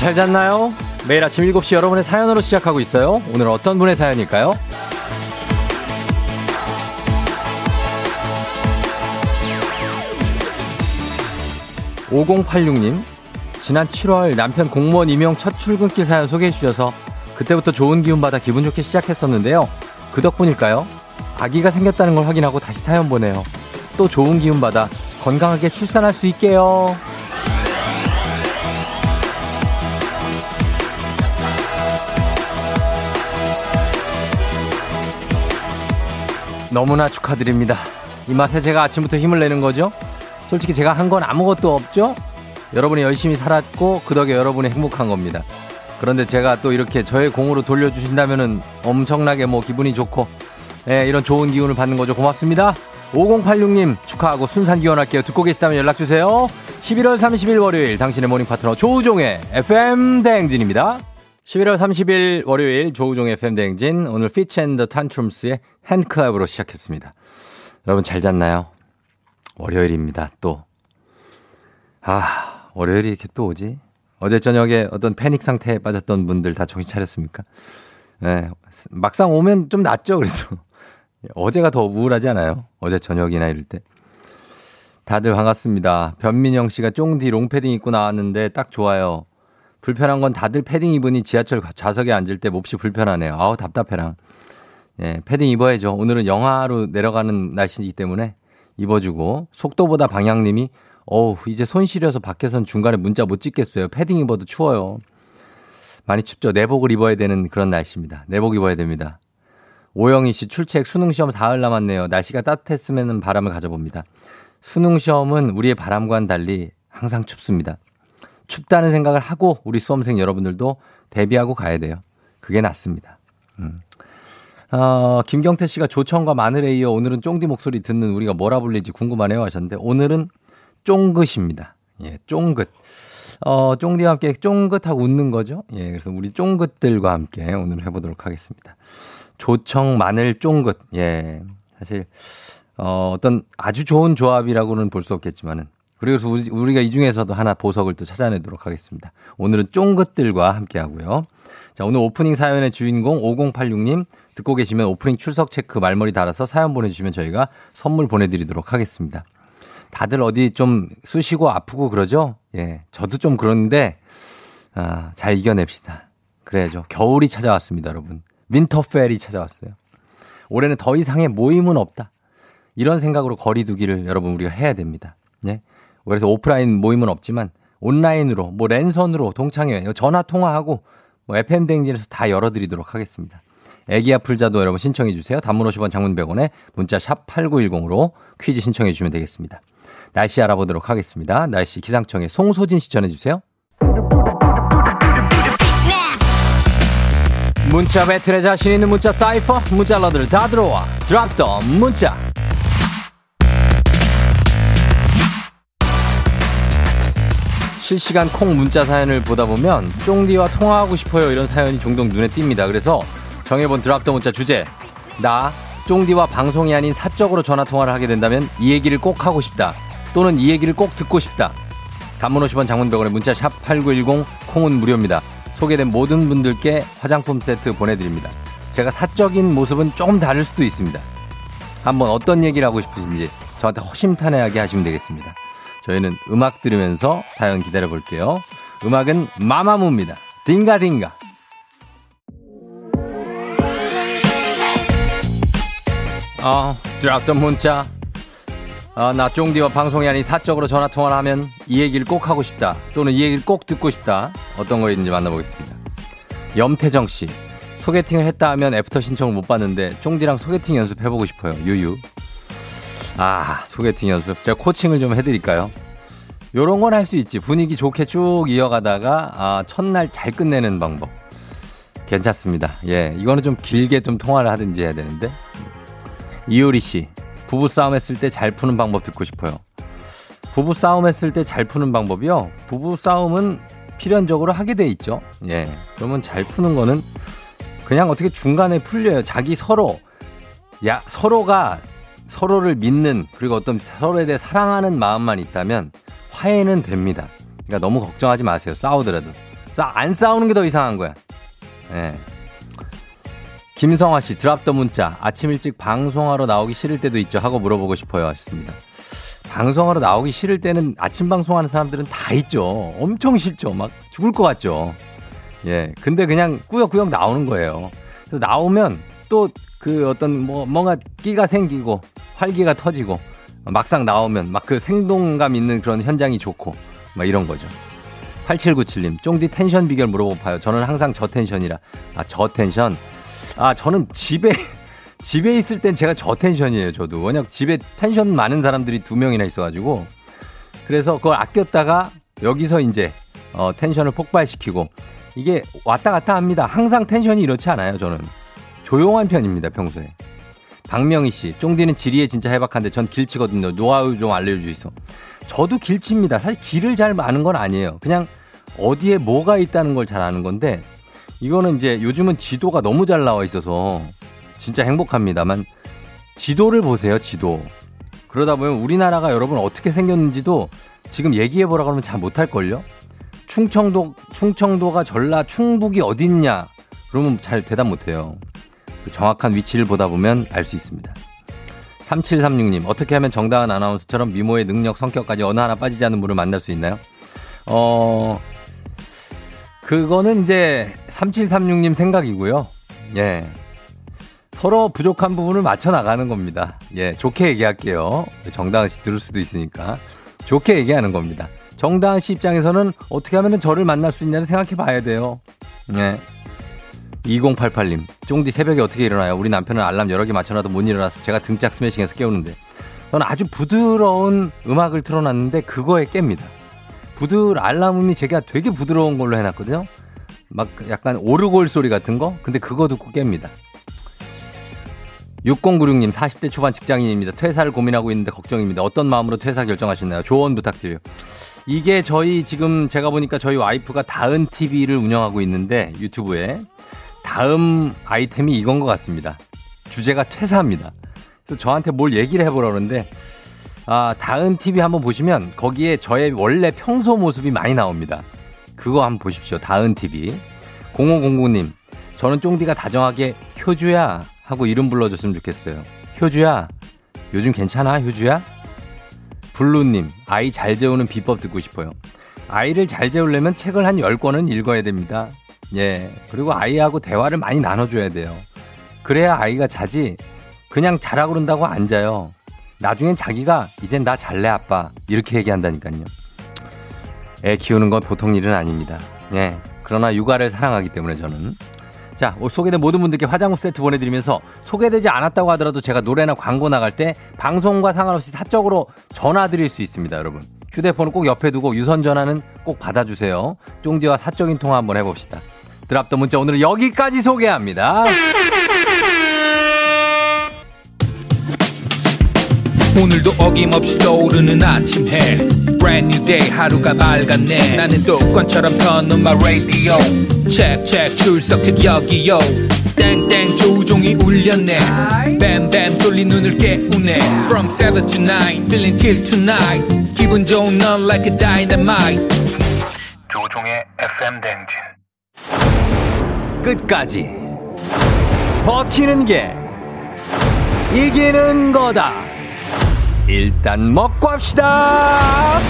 잘 잤나요? 매일 아침 7시 여러분의 사연으로 시작하고 있어요. 오늘 어떤 분의 사연일까요? 5086님, 지난 7월 남편 공무원 임용 첫 출근길 사연 소개해 주셔서 그때부터 좋은 기운 받아 기분 좋게 시작했었는데요. 그 덕분일까요? 아기가 생겼다는 걸 확인하고 다시 사연 보내요. 또 좋은 기운 받아 건강하게 출산할 수 있게요. 너무나 축하드립니다. 이 맛에 제가 아침부터 힘을 내는 거죠? 솔직히 제가 한 건 아무것도 없죠? 여러분이 열심히 살았고 그 덕에 여러분이 행복한 겁니다. 그런데 제가 또 이렇게 저의 공으로 돌려주신다면은 엄청나게 뭐 기분이 좋고 예, 이런 좋은 기운을 받는 거죠. 고맙습니다. 5086님 축하하고 순산 기원할게요. 듣고 계시다면 연락주세요. 11월 30일 월요일 당신의 모닝 파트너 조우종의 FM 대행진입니다. 11월 30일 월요일 조우종의 FM 대행진 오늘 Fitz and the Tantrums의 HandClap으로 시작했습니다. 여러분 잘 잤나요? 월요일입니다. 또. 아, 월요일이 이렇게 또 오지? 어제 저녁에 어떤 패닉 상태에 빠졌던 분들 다 정신 차렸습니까? 네, 막상 오면 좀 낫죠, 그래도. 어제가 더 우울하지 않아요? 어제 저녁이나 이럴 때. 다들 반갑습니다. 변민영 씨가 쫑디 롱패딩 입고 나왔는데 딱 좋아요. 불편한 건 다들 패딩 입으니 지하철 좌석에 앉을 때 몹시 불편하네요. 아우, 답답해랑. 예, 패딩 입어야죠. 오늘은 영하로 내려가는 날씨이기 때문에 입어주고, 속도보다 방향님이, 어우, 이제 손 시려서 밖에선 중간에 문자 못 찍겠어요. 패딩 입어도 추워요. 많이 춥죠. 내복을 입어야 되는 그런 날씨입니다. 내복 입어야 됩니다. 오영희 씨 출첵 수능 시험 사흘 남았네요. 날씨가 따뜻했으면 바람을 가져봅니다. 수능 시험은 우리의 바람과는 달리 항상 춥습니다. 춥다는 생각을 하고 우리 수험생 여러분들도 대비하고 가야 돼요. 그게 낫습니다. 음. 어, 김경태 씨가 조청과 마늘에 이어 오늘은 쫑디 목소리 듣는 우리가 뭐라 불리지 궁금하네요 하셨는데 오늘은 쫑긋입니다. 예, 쫑긋. 어, 쫑디와 함께 쫑긋하고 웃는 거죠. 예, 그래서 우리 쫑긋들과 함께 오늘 해보도록 하겠습니다. 조청, 마늘, 쫑긋. 예, 사실, 어, 어떤 아주 좋은 조합이라고는 볼 수 없겠지만은 그래서 우리 가 이 중에서도 하나 보석을 또 찾아내도록 하겠습니다. 오늘은 쫑긋들과 함께 하고요. 자, 오늘 오프닝 사연의 주인공 5086님 듣고 계시면 오프닝 출석 체크 말머리 달아서 사연 보내주시면 저희가 선물 보내드리도록 하겠습니다. 다들 어디 좀 쑤시고 아프고 그러죠? 예. 저도 좀 그런데, 아, 잘 이겨냅시다. 그래야죠. 겨울이 찾아왔습니다, 여러분. 윈터펠이 찾아왔어요. 올해는 더 이상의 모임은 없다. 이런 생각으로 거리 두기를 여러분 우리가 해야 됩니다. 예. 그래서 오프라인 모임은 없지만 온라인으로 뭐 랜선으로 동창회 전화 통화하고 뭐 FM 댕진에서 다 열어드리도록 하겠습니다. 애기야 풀자도 여러분 신청해 주세요. 단문 50원 장문 100원에 문자 샵 8910으로 퀴즈 신청해 주시면 되겠습니다. 날씨 알아보도록 하겠습니다. 날씨 기상청에 송소진 씨 전해 주세요. 문자 배틀에 자신 있는 문자 사이퍼 문자러들 다 들어와 드랍 더 문자 실시간 콩 문자 사연을 보다 보면 쫑디와 통화하고 싶어요 이런 사연이 종종 눈에 띕니다. 그래서 정해본 드랍더 문자 주제 나 쫑디와 방송이 아닌 사적으로 전화 통화를 하게 된다면 이 얘기를 꼭 하고 싶다. 또는 이 얘기를 꼭 듣고 싶다. 단문 50원 장문병원의 문자 샵 8910 콩은 무료입니다. 소개된 모든 분들께 화장품 세트 보내드립니다. 제가 사적인 모습은 조금 다를 수도 있습니다. 한번 어떤 얘기를 하고 싶으신지 저한테 허심탄회하게 하시면 되겠습니다. 저희는 음악 들으면서 사연 기다려 볼게요. 음악은 마마무입니다. 딩가딩가. 어, 드랍던 문자. 아, 나 쫑디와 방송이 아닌 사적으로 전화 통화를 하면 이 얘기를 꼭 하고 싶다. 또는 이 얘기를 꼭 듣고 싶다. 어떤 거 있는지 만나보겠습니다. 염태정 씨. 소개팅을 했다 하면 애프터 신청을 못 받는데 쫑디랑 소개팅 연습해보고 싶어요. 유유. 아, 소개팅 연습. 제가 코칭을 좀 해드릴까요? 요런 건 할 수 있지. 분위기 좋게 쭉 이어가다가, 아, 첫날 잘 끝내는 방법. 괜찮습니다. 예. 이거는 좀 길게 좀 통화를 하든지 해야 되는데. 이효리 씨. 부부싸움 했을 때 잘 푸는 방법 듣고 싶어요. 부부싸움 했을 때 잘 푸는 방법이요? 부부싸움은 필연적으로 하게 돼 있죠. 예. 그러면 잘 푸는 거는 그냥 어떻게 중간에 풀려요. 자기 서로, 야, 서로가 서로를 믿는 그리고 어떤 서로에 대해 사랑하는 마음만 있다면 화해는 됩니다. 그러니까 너무 걱정하지 마세요. 싸우더라도. 싸, 안 싸우는 게 더 이상한 거야. 예. 김성화 씨, 드랍 더 문자. 아침 일찍 방송하러 나오기 싫을 때도 있죠. 하고 물어보고 싶어요. 하셨습니다. 방송하러 나오기 싫을 때는 아침 방송하는 사람들은 다 있죠. 엄청 싫죠. 막 죽을 것 같죠. 예. 근데 그냥 꾸역꾸역 나오는 거예요. 그래서 나오면 또 그 어떤 뭐 뭔가 끼가 생기고 활기가 터지고 막상 나오면 막 그 생동감 있는 그런 현장이 좋고 막 이런 거죠. 8797님, 쫑디 텐션 비결 물어보 봐요. 저는 항상 저 텐션이라. 아, 저 텐션? 아, 저는 집에, 집에 있을 땐 제가 저 텐션이에요, 저도. 왜냐, 집에 텐션 많은 사람들이 두 명이나 있어가지고. 그래서 그걸 아꼈다가 여기서 이제, 어, 텐션을 폭발시키고. 이게 왔다 갔다 합니다. 항상 텐션이 이렇지 않아요, 저는. 조용한 편입니다, 평소에. 박명희 씨, 쫑디는 지리에 진짜 해박한데 전 길치거든요. 노하우 좀 알려주이소. 저도 길치입니다. 사실 길을 잘 아는 건 아니에요. 그냥 어디에 뭐가 있다는 걸 잘 아는 건데 이거는 이제 요즘은 지도가 너무 잘 나와 있어서 진짜 행복합니다만 지도를 보세요, 지도. 그러다 보면 우리나라가 여러분 어떻게 생겼는지도 지금 얘기해 보라 그러면 잘 못할걸요? 충청도, 충청도가 전라, 충북이 어딨냐? 그러면 잘 대답 못해요. 그 정확한 위치를 보다 보면 알 수 있습니다. 3736님, 어떻게 하면 정다은 아나운서처럼 미모의 능력, 성격까지 어느 하나 빠지지 않는 분을 만날 수 있나요? 어, 그거는 이제 3736님 생각이고요. 예. 서로 부족한 부분을 맞춰 나가는 겁니다. 예, 좋게 얘기할게요. 정다은 씨 들을 수도 있으니까. 좋게 얘기하는 겁니다. 정다은 씨 입장에서는 어떻게 하면 저를 만날 수 있냐를 생각해 봐야 돼요. 예. 2088님, 쫑디 새벽에 어떻게 일어나요? 우리 남편은 알람 여러 개 맞춰놔도 못 일어나서 제가 등짝 스매싱해서 깨우는데. 저는 아주 부드러운 음악을 틀어놨는데 그거에 깹니다. 부드 알람음이 제가 되게 부드러운 걸로 해놨거든요. 막 약간 오르골 소리 같은 거? 근데 그거 듣고 깹니다. 6096님 40대 초반 직장인입니다. 퇴사를 고민하고 있는데 걱정입니다. 어떤 마음으로 퇴사 결정하셨나요? 조언 부탁드려요. 이게 저희 지금 제가 보니까 저희 와이프가 다은 TV를 운영하고 있는데 유튜브에 다음 아이템이 이건 것 같습니다. 주제가 퇴사입니다. 그래서 저한테 뭘 얘기를 해보라 그러는데 아, 다은 TV 한번 보시면 거기에 저의 원래 평소 모습이 많이 나옵니다. 그거 한번 보십시오. 다은 TV. 0509님, 저는 쫑디가 다정하게 효주야 하고 이름 불러줬으면 좋겠어요. 효주야, 요즘 괜찮아, 효주야? 블루님, 아이 잘 재우는 비법 듣고 싶어요. 아이를 잘 재우려면 책을 한 10권은 읽어야 됩니다. 예. 그리고 아이하고 대화를 많이 나눠줘야 돼요. 그래야 아이가 자지, 그냥 자라 그런다고 앉아요. 나중엔 자기가 이젠 나 잘래 아빠 이렇게 얘기한다니까요. 애 키우는 건 보통 일은 아닙니다. 예. 그러나 육아를 사랑하기 때문에 저는 자, 소개된 모든 분들께 화장품 세트 보내드리면서 소개되지 않았다고 하더라도 제가 노래나 광고 나갈 때 방송과 상관없이 사적으로 전화 드릴 수 있습니다, 여러분. 휴대폰을 꼭 옆에 두고 유선 전화는 꼭 받아주세요. 쫑디와 사적인 통화 한번 해봅시다. 드랍더 문자 오늘은 여기까지 소개합니다. 오늘도 어김없이 떠오르는 아침 해. Brand new day 하루가 밝았네. 나는 뚜껑처럼 터는 my radio. Check check 출석책 여기요. 땡땡 조종이 울렸네. 뱀뱀 뚫린 눈을 깨우네. From 7 to 9 feeling till tonight. 기분 좋은 넌 like a dynamite. 조종의 FM 댕진 끝까지 버티는 게 이기는 거다. 일단 먹고 합시다.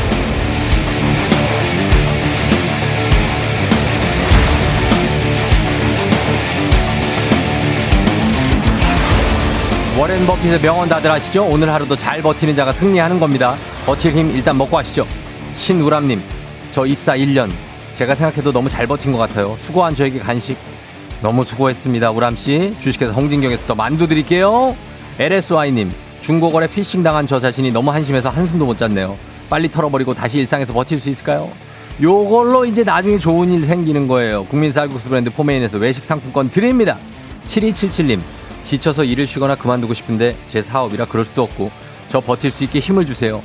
워렌 버핏의 명언 다들 아시죠? 오늘 하루도 잘 버티는 자가 승리하는 겁니다. 버틸 힘 일단 먹고 하시죠. 신우람님, 저 입사 1년. 제가 생각해도 너무 잘 버틴 것 같아요. 수고한 저에게 간식. 너무 수고했습니다. 우람씨. 주식회사 홍진경에서 더 만두 드릴게요. LSY님, 중고거래 피싱 당한 저 자신이 너무 한심해서 한숨도 못 잤네요. 빨리 털어버리고 다시 일상에서 버틸 수 있을까요? 요걸로 이제 나중에 좋은 일 생기는 거예요. 국민 쌀국수 브랜드 포메인에서 외식 상품권 드립니다. 7277님, 지쳐서 일을 쉬거나 그만두고 싶은데 제 사업이라 그럴 수도 없고 저 버틸 수 있게 힘을 주세요.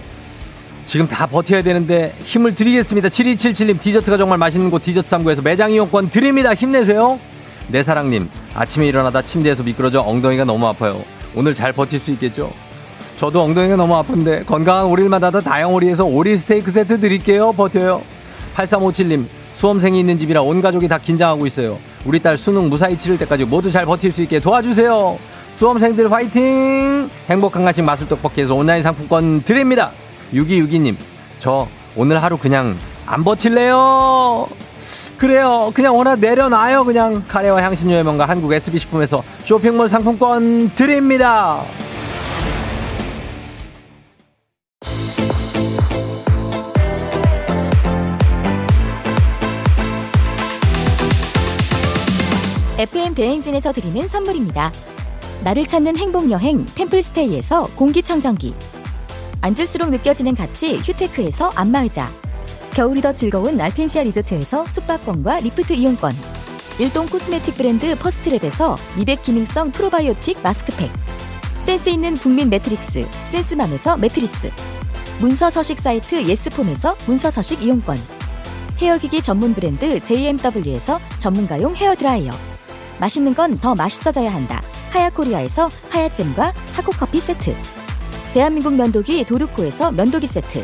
지금 다 버텨야 되는데 힘을 드리겠습니다. 7277님 디저트가 정말 맛있는 곳 디저트 3구에서 매장 이용권 드립니다. 힘내세요. 내 사랑님 아침에 일어나다 침대에서 미끄러져 엉덩이가 너무 아파요. 오늘 잘 버틸 수 있겠죠? 저도 엉덩이가 너무 아픈데 건강한 만나다 다양오리에서 오리 스테이크 세트 드릴게요. 버텨요. 8357님 수험생이 있는 집이라 온 가족이 다 긴장하고 있어요. 우리 딸 수능 무사히 치를 때까지 모두 잘 버틸 수 있게 도와주세요. 수험생들 화이팅! 행복한 간식 마술 떡볶이에서 온라인 상품권 드립니다. 6262님, 저 오늘 하루 그냥 안 버틸래요. 그래요. 그냥 오늘 내려놔요. 그냥 카레와 향신료의 명가 한국 SB식품에서 쇼핑몰 상품권 드립니다. FM 대행진에서 드리는 선물입니다. 나를 찾는 행복 여행 템플스테이에서 공기청정기 앉을수록 느껴지는 가치 휴테크에서 안마의자 겨울이 더 즐거운 알펜시아 리조트에서 숙박권과 리프트 이용권 일동 코스메틱 브랜드 퍼스트랩에서 미백 기능성 프로바이오틱 마스크팩 센스 있는 국민 매트리스 센스맘에서 매트리스 문서 서식 사이트 예스폼에서 문서 서식 이용권 헤어기기 전문 브랜드 JMW에서 전문가용 헤어드라이어 맛있는 건 더 맛있어져야 한다. 하야코리아에서 하야잼과 하코커피 세트. 대한민국 면도기 도르코에서 면도기 세트.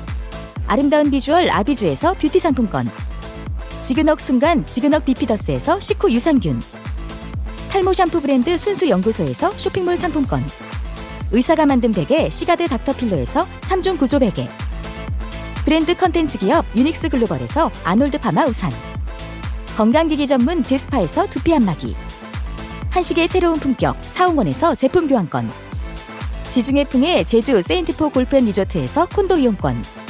아름다운 비주얼 아비주에서 뷰티 상품권. 지근억 순간 지근억 비피더스에서 식후 유산균. 탈모 샴푸 브랜드 순수 연구소에서 쇼핑몰 상품권. 의사가 만든 베개 시가드 닥터필로에서 3중 구조 베개. 브랜드 컨텐츠 기업 유닉스 글로벌에서 아놀드 파마 우산. 건강기기 전문 제스파에서 두피 안마기. 한식의 새로운 품격 사옹원에서 제품 교환권 지중해 풍의 제주 세인트포 골프앤 리조트에서 콘도 이용권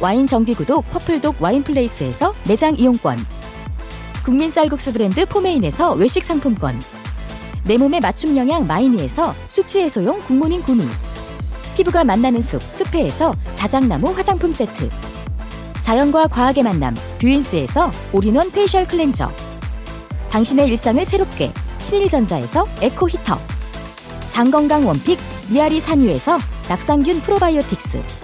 와인 정기구독 퍼플독 와인플레이스에서 매장 이용권. 국민 쌀국수 브랜드 포메인에서 외식 상품권. 내 몸에 맞춤 영양 마이니에서 숙취 해소용 굿모닝 구미. 피부가 만나는 숲 숲회에서 자작나무 화장품 세트. 자연과 과학의 만남 뷰인스에서 올인원 페이셜 클렌저. 당신의 일상을 새롭게 신일전자에서 에코 히터. 장건강 원픽 미야리산 유에서 낙산균 프로바이오틱스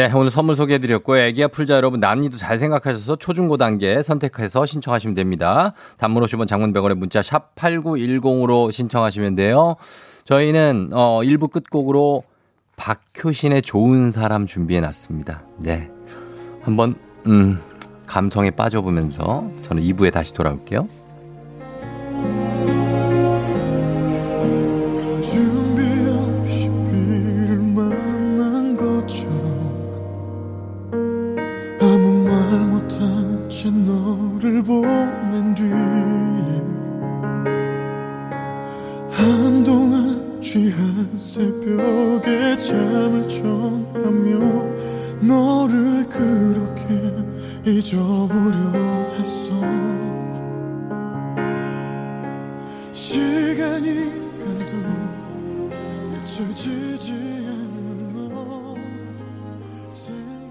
네, 오늘 선물 소개해드렸고요. 애기야 풀자 여러분 난이도 잘 생각하셔서 초중고 단계 선택해서 신청하시면 됩니다. 단문 50원 장문 100원의 문자 샵 8910으로 신청하시면 돼요. 저희는 어 1부 끝곡으로 박효신의 좋은 사람 준비해놨습니다. 네, 한번 음 감성에 빠져보면서 저는 2부에 다시 돌아올게요. 취한 새벽에 잠을 청하며 너를 그렇게 잊어보려 했어. 시간이 가도 잊혀지지 않는 너 생각하면서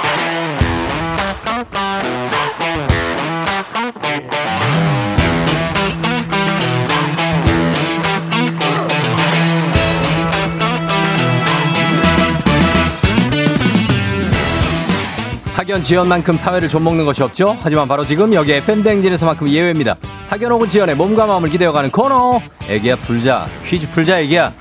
학연 지연만큼 사회를 좀먹는 것이 없죠. 하지만 바로 지금 여기 FM 대행진에서만큼 예외입니다. 학연 혹은 지연의 몸과 마음을 기대어가는 코너. 애기야 풀자 퀴즈 풀자 애기야.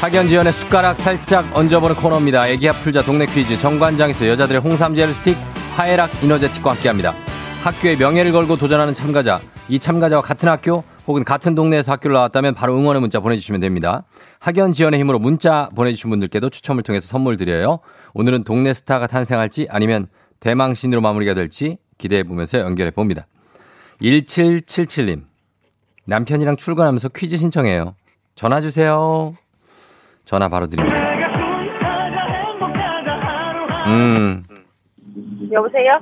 학연지연의 숟가락 살짝 얹어보는 코너입니다. 애기 아풀자 동네 퀴즈 정관장에서 여자들의 홍삼젤 스틱 하에락 이너제틱과 함께합니다. 학교의 명예를 걸고 도전하는 참가자 이 참가자와 같은 학교 혹은 같은 동네에서 학교를 나왔다면 바로 응원의 문자 보내주시면 됩니다. 학연 지연의 힘으로 문자 보내주신 분들께도 추첨을 통해서 선물 드려요. 오늘은 동네 스타가 탄생할지 아니면 대망신으로 마무리가 될지 기대해 보면서 연결해 봅니다. 1777님 남편이랑 출근하면서 퀴즈 신청해요. 전화 주세요. 전화 바로 드립니다. 음, 여보세요?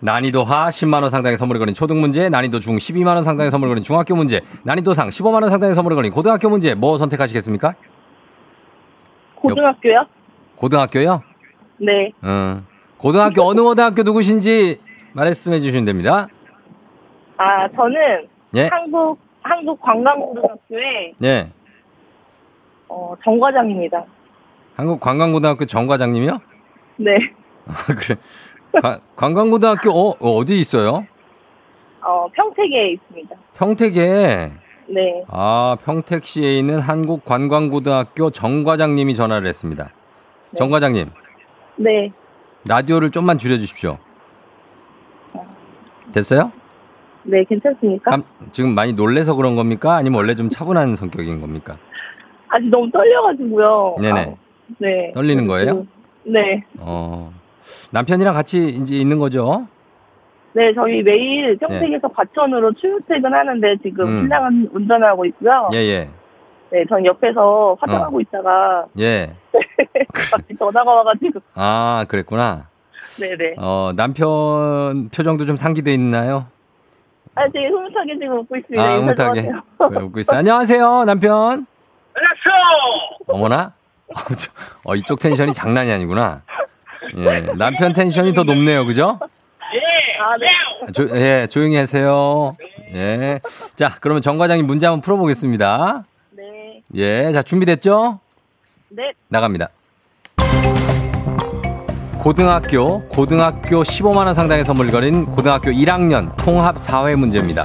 난이도 하 10만 원 상당의 선물을 거린 초등 문제, 난이도 중 12만 원 상당의 선물을 거린 중학교 문제, 난이도 상 15만 원 상당의 선물을 거린 고등학교 문제 뭐 선택하시겠습니까? 고등학교요? 고등학교요? 네. 음. 고등학교 어느 고등학교 누구신지 말씀해 주시면 됩니다. 아, 저는 예. 한국, 한국관광고등학교의, 예. 어, 정과장입니다. 한국관광고등학교 정과장님이요? 네. 아, 그래. 관- 관광고등학교 어, 어디 있어요? 어, 평택에 있습니다. 평택에 네. 아, 평택시에 있는 한국관광고등학교 정과장님이 전화를 했습니다. 정과장님, 네. 라디오를 좀만 줄여주십시오. 됐어요? 네, 괜찮습니까? 깜- 지금 많이 놀래서 그런 겁니까? 아니면 원래 좀 차분한 성격인 겁니까? 아직 너무 떨려가지고요. 네네. 아, 네. 떨리는 거예요? 네. 어, 남편이랑 같이 이제 있는 거죠? 네, 저희 매일 평택에서 과천으로 출퇴근하는데 지금 음. 신랑은 운전하고 있고요. 예, 예. 네, 전 옆에서 화장하고 있다가 예. 갑자기 전화가 와가지고. 아, 그랬구나. 네네. 어, 남편 표정도 좀 상기돼 있나요? 아, 되게 흐뭇하게 지금 웃고 있습니다. 아, 흐뭇하게. 그래, 웃고 있어. 안녕하세요, 남편. 어머나? 어, 저- 어, 이쪽 텐션이 장난이 아니구나. 예, 남편 텐션이 더 높네요, 그죠? 아, 네. 조, 예, 조용히 하세요. 예. 자, 그러면 정 과장님 문제 한번 풀어보겠습니다. 네. 예, 자, 준비됐죠? 네. 나갑니다. 고등학교, 고등학교 15만원 상당의 선물을 거린 고등학교 1학년 통합 사회 문제입니다.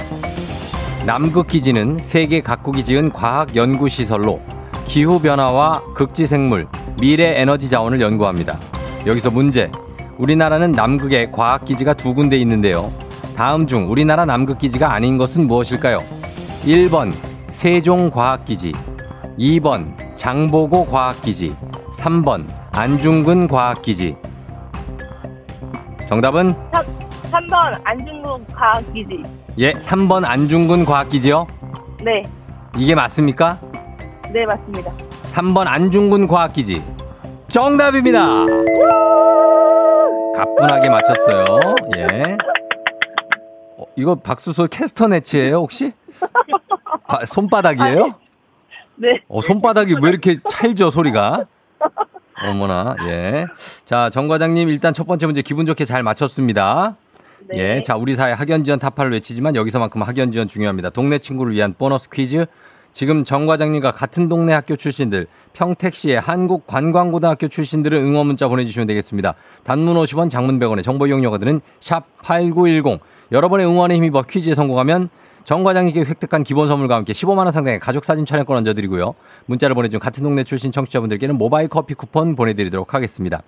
남극 기지는 세계 각국이 지은 과학 연구시설로 기후변화와 극지생물, 미래 에너지 자원을 연구합니다. 여기서 문제. 우리나라는 남극에 과학기지가 두 군데 있는데요. 다음 중 우리나라 남극기지가 아닌 것은 무엇일까요? 1번 세종과학기지 2번 장보고 과학기지 3번 안중근 과학기지 정답은 3, 번 안중국 과학기지. 예 3번 안중근 과학기지요 네. 이게 맞습니까? 네, 맞습니다. 3번 안중근 과학기지 정답입니다 가뿐하게 맞췄어요 예 어, 이거 박수솔 캐스터 네치예요 혹시? 바- 손바닥이에요? 네. 어, 손바닥이 왜 이렇게 찰져, 소리가? 어머나, 예. 자, 정 과장님, 일단 첫 번째 문제 기분 좋게 잘 맞췄습니다. 네. 예. 자, 우리 사회 학연지원 타파를 외치지만 여기서만큼 학연지원 중요합니다. 동네 친구를 위한 보너스 퀴즈. 지금 정 과장님과 같은 동네 학교 출신들, 평택시의 한국관광고등학교 출신들은 응원 문자 보내주시면 되겠습니다. 단문 50원, 장문 100원의 정보 이용료가 드는 샵 8910. 여러분의 응원에 힘입어 퀴즈에 성공하면 정 과장님께 획득한 기본 선물과 함께 15만 원 상당의 가족 사진 촬영권 얹어드리고요. 문자를 보내준 같은 동네 출신 청취자분들께는 모바일 커피 쿠폰 보내드리도록 하겠습니다.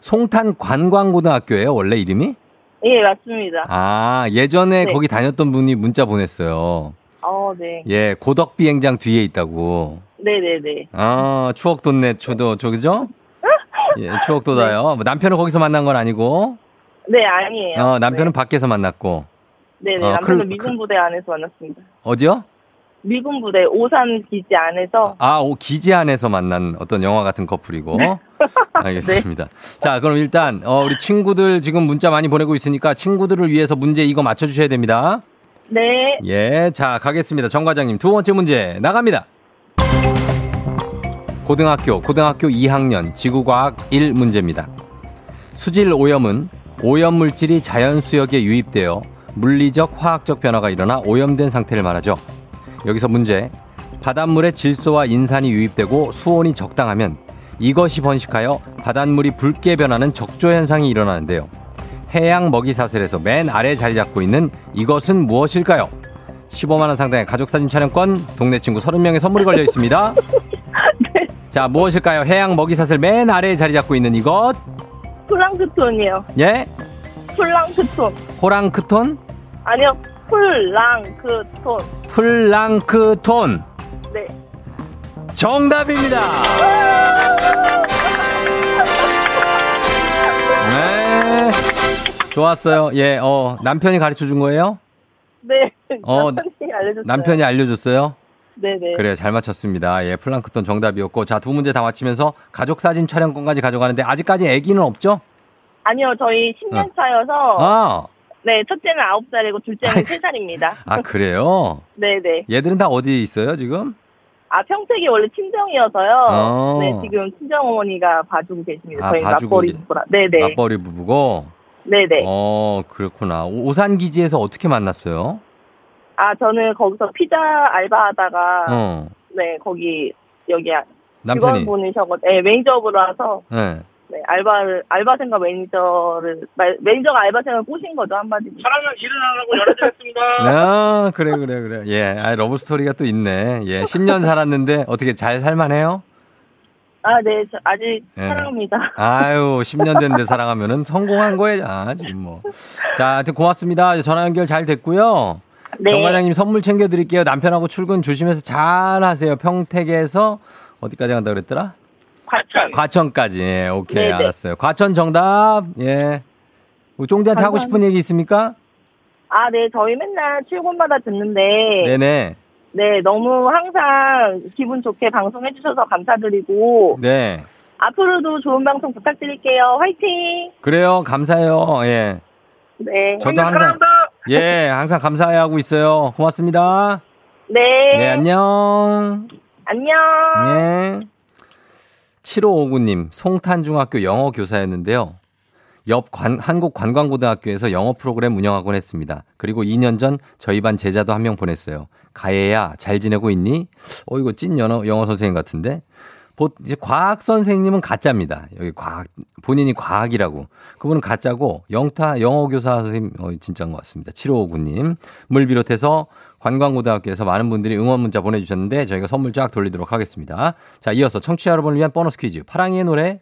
송탄 관광고등학교예요 원래 이름이? 예, 맞습니다. 아, 예전에 네. 거기 다녔던 분이 문자 보냈어요. 어, 네. 예, 고덕 비행장 뒤에 있다고. 네네네. 아, 추억 돋네, 추도, 저, 그죠? 예, 추억 돋아요. 뭐 남편은 거기서 만난 건 아니고, 네, 아니에요. 어, 남편은 밖에서 만났고, 네. 네네. 어, 남편은 클- 미군 부대 안에서 만났습니다. 어디요? 미군 부대 오산 기지 안에서 아, 오, 기지 안에서 만난 어떤 영화 같은 커플이고. 네. 알겠습니다. 자, 그럼 일단, 어, 우리 친구들 지금 문자 많이 보내고 있으니까 친구들을 위해서 문제 이거 맞춰 주셔야 됩니다. 네. 예, 자, 가겠습니다. 정 과장님, 두 번째 문제 나갑니다. 고등학교, 고등학교 2학년 지구과학 1 문제입니다. 수질 오염은 오염 물질이 자연 수역에 유입되어 물리적, 화학적 변화가 일어나 오염된 상태를 말하죠. 여기서 문제. 바닷물에 질소와 인산이 유입되고 수온이 적당하면 이것이 번식하여 바닷물이 붉게 변하는 적조 현상이 일어나는데요. 해양 먹이 사슬에서 맨 아래 자리 잡고 있는 이것은 무엇일까요? 15만 원 상당의 가족 사진 촬영권, 동네 친구 30명의 선물이 걸려 있습니다. 자, 무엇일까요? 해양 먹이 사슬 맨 아래에 자리 잡고 있는 이것. 플랑크톤이요. 예? 플랑크톤. 호랑크톤? 아니요, 플랑크톤. 플랑크톤. 네. 정답입니다. 좋았어요. 예, 어, 남편이 가르쳐 준 거예요? 네. 어, 남편이 알려줬어요. 남편이 알려줬어요? 네네. 그래, 잘 맞췄습니다. 예, 플랑크톤 정답이었고. 자, 두 문제 다 맞히면서 가족 사진 촬영권까지 가져가는데 아직까지 아기는 없죠? 아니요, 저희 10년 차여서, 아, 네, 첫째는 9살이고 둘째는 3살입니다. 아, 그래요? 네네. 얘들은 다 어디 있어요, 지금? 아, 평택이 원래 친정이어서요. 어. 네, 지금 친정 어머니가 봐주고 계십니다. 아, 저희 봐주고 맞벌이 계- 부부라. 네네. 맞벌이 부부고. 네네. 어, 그렇구나. 오- 오산 기지에서 어떻게 만났어요? 아, 저는 거기서 피자 알바하다가, 어, 네, 거기, 여기, 남편이. 직원분이셔서, 네, 매니저분으로 와서, 네. 네, 알바를, 알바생과 매니저를, 마- 매니저가 알바생을 꼬신 거죠, 한마디로. 사랑은 일을 하라고 연애드렸습니다. 아, 그래, 그래, 그래. 예, 아, 러브 스토리가 또 있네. 예, 10년 살았는데 어떻게 잘 살만해요? 아, 네, 저 아직 네. 사랑합니다. 아유, 10년 됐는데 사랑하면은 성공한 거예요. 아, 지금 뭐. 자, 하여튼 고맙습니다. 전화 연결 잘 됐고요. 네. 정 과장님 선물 챙겨드릴게요. 남편하고 출근 조심해서 잘 하세요. 평택에서 어디까지 간다 그랬더라? 과천. 과천까지. 예, 오케이, 네네. 알았어요. 과천 정답. 예. 뭐 쫑대한테 하고 싶은 얘기 있습니까? 아, 네, 저희 맨날 출근마다 듣는데, 네네. 네, 너무 항상 기분 좋게 방송해주셔서 감사드리고, 네. 앞으로도 좋은 방송 부탁드릴게요. 화이팅! 그래요. 감사해요. 예. 네. 저도 항상 예, 항상 감사해하고 있어요. 고맙습니다. 네. 네, 안녕. 안녕. 네. 7559님, 송탄중학교 영어 교사였는데요. 옆 관- 한국관광고등학교에서 영어 프로그램 운영하곤 했습니다. 그리고 2년 전 저희 반 제자도 한 명 보냈어요. 가예야, 잘 지내고 있니? 어, 이거 찐 영어, 영어 선생님 같은데? 보, 이제 과학 선생님은 가짜입니다. 여기 과학, 본인이 과학이라고. 그분은 가짜고, 영타, 영어 교사 선생님, 어, 진짜인 것 같습니다. 7559님. 물 비롯해서 관광고등학교에서 많은 분들이 응원 문자 보내주셨는데 저희가 선물 쫙 돌리도록 하겠습니다. 자, 이어서 청취자 여러분을 위한 보너스 퀴즈. 파랑이의 노래,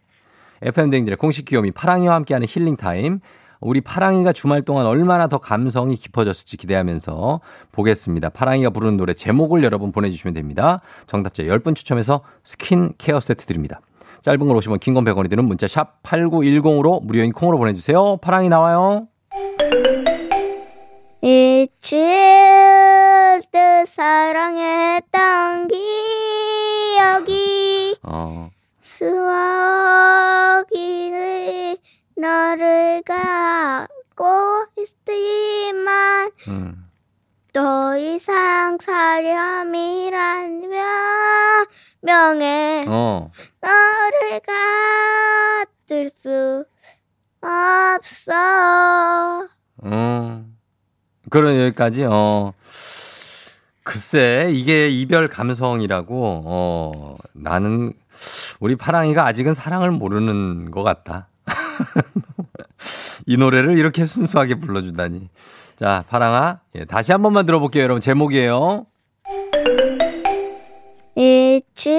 FM대행진의 공식 귀요미 파랑이와 함께하는 healing time. 우리 파랑이가 주말 동안 얼마나 더 감성이 깊어졌을지 기대하면서 보겠습니다. 파랑이가 부르는 노래 제목을 여러분 보내주시면 됩니다. 정답자 10분 추첨해서 스킨 케어 세트 드립니다. 짧은 건 50원 긴 건 100원이 드는 문자 샵 8910으로 무료인 콩으로 보내주세요. 파랑이 나와요. 잊힐 듯 사랑했던 기억이 어, 수억이를 너를 갖고 있지만 음. 더 이상 사렴이란 명에 어, 너를 갖을 수 없어 음. 그런 여기까지, 어. 글쎄, 이게 이별 감성이라고, 어, 나는, 우리 파랑이가 아직은 사랑을 모르는 것 같다. 이 노래를 이렇게 순수하게 불러주다니. 자, 파랑아, 예, 다시 한 번만 들어볼게요, 여러분. 제목이에요. 잊힐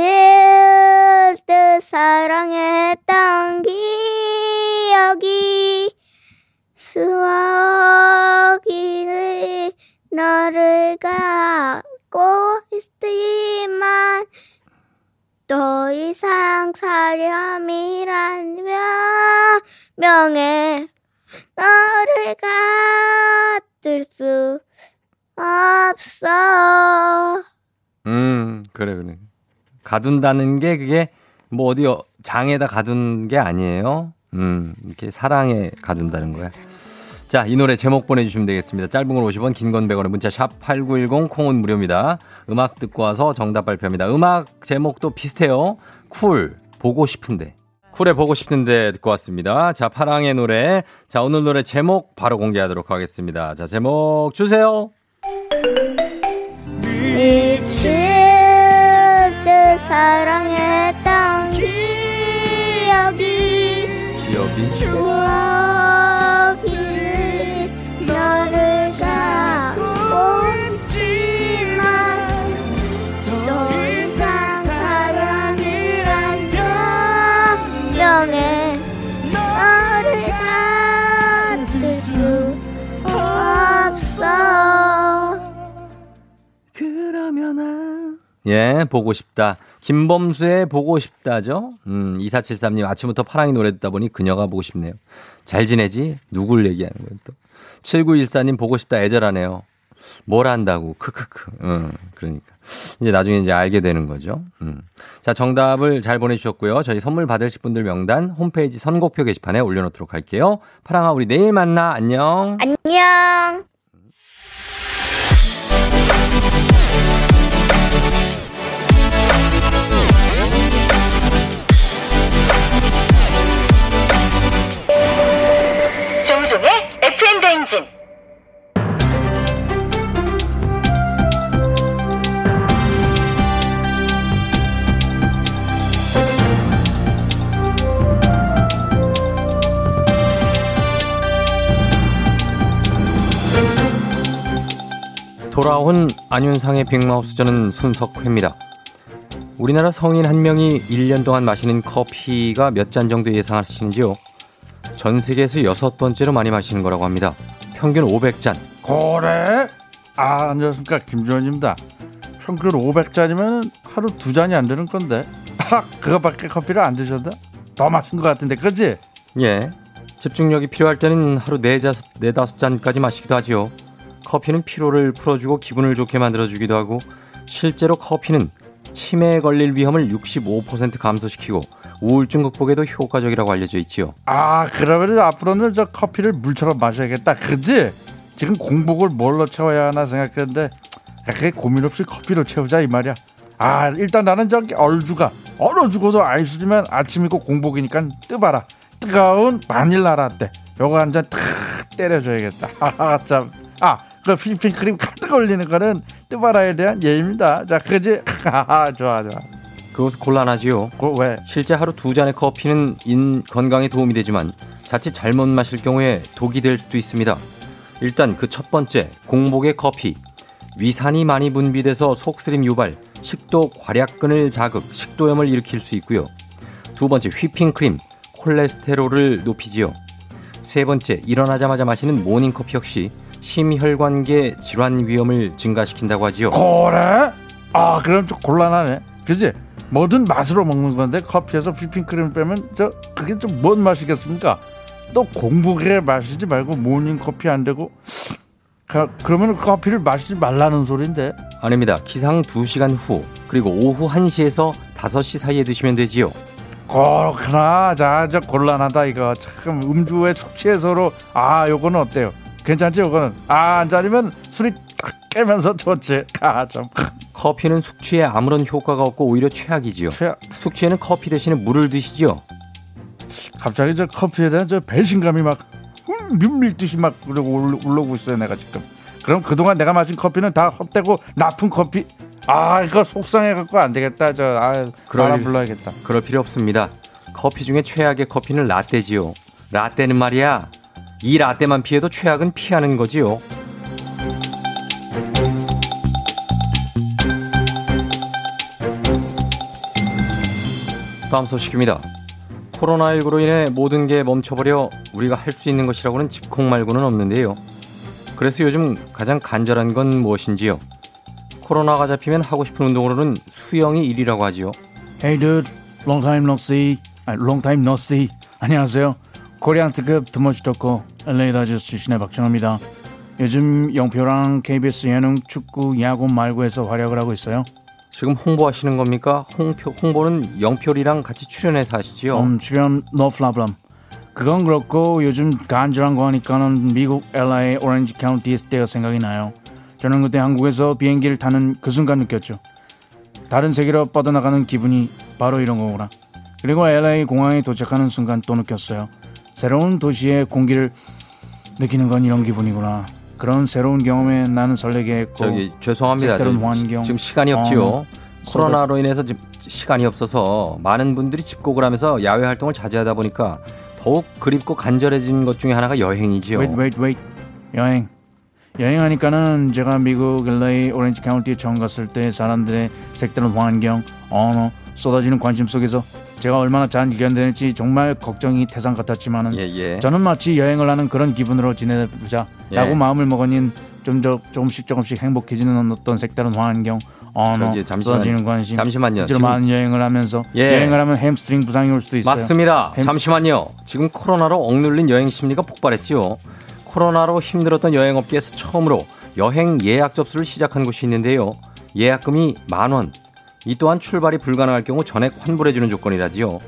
듯 사랑했던 기억이 수억이를 너를 갖고 있지만 더 이상 사렴이란 명에 너를 갖을 수 없어 음, 그래, 그래. 가둔다는 게 그게 뭐 어디 어- 장에다 가둔 게 아니에요. 음, 이렇게 사랑에 가둔다는 거야. 자, 이 노래 제목 보내주시면 되겠습니다. 짧은 건 50원, 긴 건 100원의 문자 샵 8910 콩은 무료입니다. 음악 듣고 와서 정답 발표합니다. 음악 제목도 비슷해요. 쿨, 보고 싶은데. 쿨의 보고 싶은데 듣고 왔습니다. 자, 파랑이의 노래. 자, 오늘 노래 제목 바로 공개하도록 하겠습니다. 자, 제목 주세요. 잊힐 듯 사랑했던 기억이 기억이. 추억 예, 보고 싶다. 김범수의 보고 싶다죠. 음, 2473님 아침부터 파랑이 노래 듣다 보니 그녀가 보고 싶네요. 잘 지내지? 누굴 얘기하는 거예요, 또. 7914님 보고 싶다 애절하네요. 뭘 한다고. 크크크. 음, 그러니까. 이제 나중에 이제 알게 되는 거죠. 음. 자, 정답을 잘 보내주셨고요. 저희 선물 받으실 분들 명단 홈페이지 선곡표 게시판에 올려놓도록 할게요. 파랑아, 우리 내일 만나. 안녕. 안녕. 돌아온 안윤상의 빅마우스 저는 손석회입니다. 우리나라 성인 한 명이 1년 동안 마시는 커피가 몇 잔 정도 예상하시는지요? 전 세계에서 여섯 번째로 많이 마시는 거라고 합니다. 평균 500잔. 그래? 아 안녕하십니까 김주원입니다. 평균 500잔이면 하루 두 잔이 안 되는 건데 아 그거밖에 커피를 안 드셨다? 더 마신 것 같은데 그지? 예. 집중력이 필요할 때는 하루 네, 자, 네 다섯 잔까지 마시기도 하지요. 커피는 피로를 풀어주고 기분을 좋게 만들어주기도 하고 실제로 커피는 치매에 걸릴 위험을 65% 감소시키고 우울증 극복에도 효과적이라고 알려져 있지요. 아 그러면 앞으로는 저 커피를 물처럼 마셔야겠다 그지? 지금 공복을 뭘로 채워야 하나 생각했는데 그게 고민 없이 커피로 채우자 이 말이야. 아 일단 나는 저기 얼주가 얼어 죽어도 아이스지만 아침이고 공복이니까 뜨봐라 뜨거운 바닐라 라떼 요거 한 잔 탁 때려줘야겠다. 하하 참. 아 그 휘핑 크림 가득 올리는 거는 뜨바라에 대한 예의입니다. 자 그지? 좋아 좋아. 그것은 곤란하지요. 그 왜? 실제 하루 두 잔의 커피는 인 건강에 도움이 되지만 자칫 잘못 마실 경우에 독이 될 수도 있습니다. 일단 그 첫 번째 공복의 커피 위산이 많이 분비돼서 속쓰림 유발, 식도 괄약근을 자극, 식도염을 일으킬 수 있고요. 두 번째 휘핑 크림 콜레스테롤을 높이지요. 세 번째 일어나자마자 마시는 모닝 커피 역시 심혈관계 질환 위험을 증가시킨다고 하지요. 그래? 아 그럼 좀 곤란하네. 그지? 뭐든 맛으로 먹는 건데 커피에서 휘핑크림 빼면 저 그게 좀 뭔 맛이겠습니까? 또 공복에 마시지 말고 모닝 커피 안 되고 가- 그러면 커피를 마시지 말라는 소린데. 아닙니다. 기상 2시간 후 그리고 오후 1시에서 5시 사이에 드시면 되지요. 그렇구나. 자, 저 곤란하다 이거. 참 음주에 숙취해서로 아, 요거는 어때요? 괜찮지 요거는. 아, 안 자리면 술이 딱 깨면서 좋지. 아, 좀 커피는 숙취에 아무런 효과가 없고 오히려 최악이지요. 최악. 숙취에는 커피 대신에 물을 드시죠. 갑자기 저 커피에 대한 저 배신감이 막 밀밀듯이 막 그러고 올- 올라오고 있어요 내가 지금 그럼 그동안 내가 마신 커피는 다 헛되고 나쁜 커피 아 이거 속상해 갖고 안 되겠다 저아 사람 일- 불러야겠다 그럴 필요 없습니다. 커피 중에 최악의 커피는 라떼지요. 라떼는 말이야. 이 라떼만 피해도 최악은 피하는 거지요. 다음 소식입니다. 코로나19로 인해 모든 게 멈춰버려 우리가 할 수 있는 것이라고는 집콕 말고는 없는데요. 그래서 요즘 가장 간절한 건 무엇인지요? 코로나가 잡히면 하고 싶은 운동으로는 수영이 1위라고 하지요. Hey dude long time no see 아, long time no see 안녕하세요 코리안 특급 드머치 덕후 LA 다저스 출신의 박정호입니다 요즘 영표랑 KBS 예능 축구 야구 말고에서 활약을 하고 있어요 지금 홍보하시는 겁니까? 홍표, 홍보는 영표리랑 같이 출연해서 하시지요. 음, 출연 no problem. 그건 그렇고 요즘 간절한 거 하니까는 미국 LA 오렌지 카운티 때가 생각이 나요. 저는 그때 한국에서 비행기를 타는 그 순간 느꼈죠. 다른 세계로 뻗어나가는 기분이 바로 이런 거구나. 그리고 LA 공항에 도착하는 순간 또 느꼈어요. 새로운 도시의 공기를 느끼는 건 이런 기분이구나. 그런 새로운 경험에 나는 설레게 했고 저기 죄송합니다. 저- 환경. 지금 시간이 없지요. 어, 코로나로 인해서 지금 시간이 없어서 많은 분들이 집콕을 하면서 야외 활동을 자주 하다 보니까 더욱 그립고 간절해진 것 중에 하나가 여행이지요. wait, wait, wait. 여행. 여행하니까는 제가 미국 LA 오렌지 카운티에 처음 갔을 때 사람들의 색다른 환경, 언어, 쏟아지는 관심 속에서 제가 얼마나 잘 이겨낼지 정말 걱정이 태산 같았지만은 예, 예. 저는 마치 여행을 하는 그런 기분으로 지내보자라고 예. 마음을 먹으니 좀더 조금씩 조금씩 행복해지는 어떤 색다른 환경, 언어, 잠시만- 쏟아지는 관심, 잠시만요. 실제로 지금- 많은 여행을 하면서 예. 여행을 하면 햄스트링 부상이 올 수도 있어요. 맞습니다. 햄- 잠시만요. 지금 코로나로 억눌린 여행 심리가 폭발했지요. 코로나로 힘들었던 여행업계에서 처음으로 여행 예약 접수를 시작한 곳이 있는데요. 예약금이 만 원. 이 또한 출발이 불가능할 경우 전액 환불해주는 조건이라지요.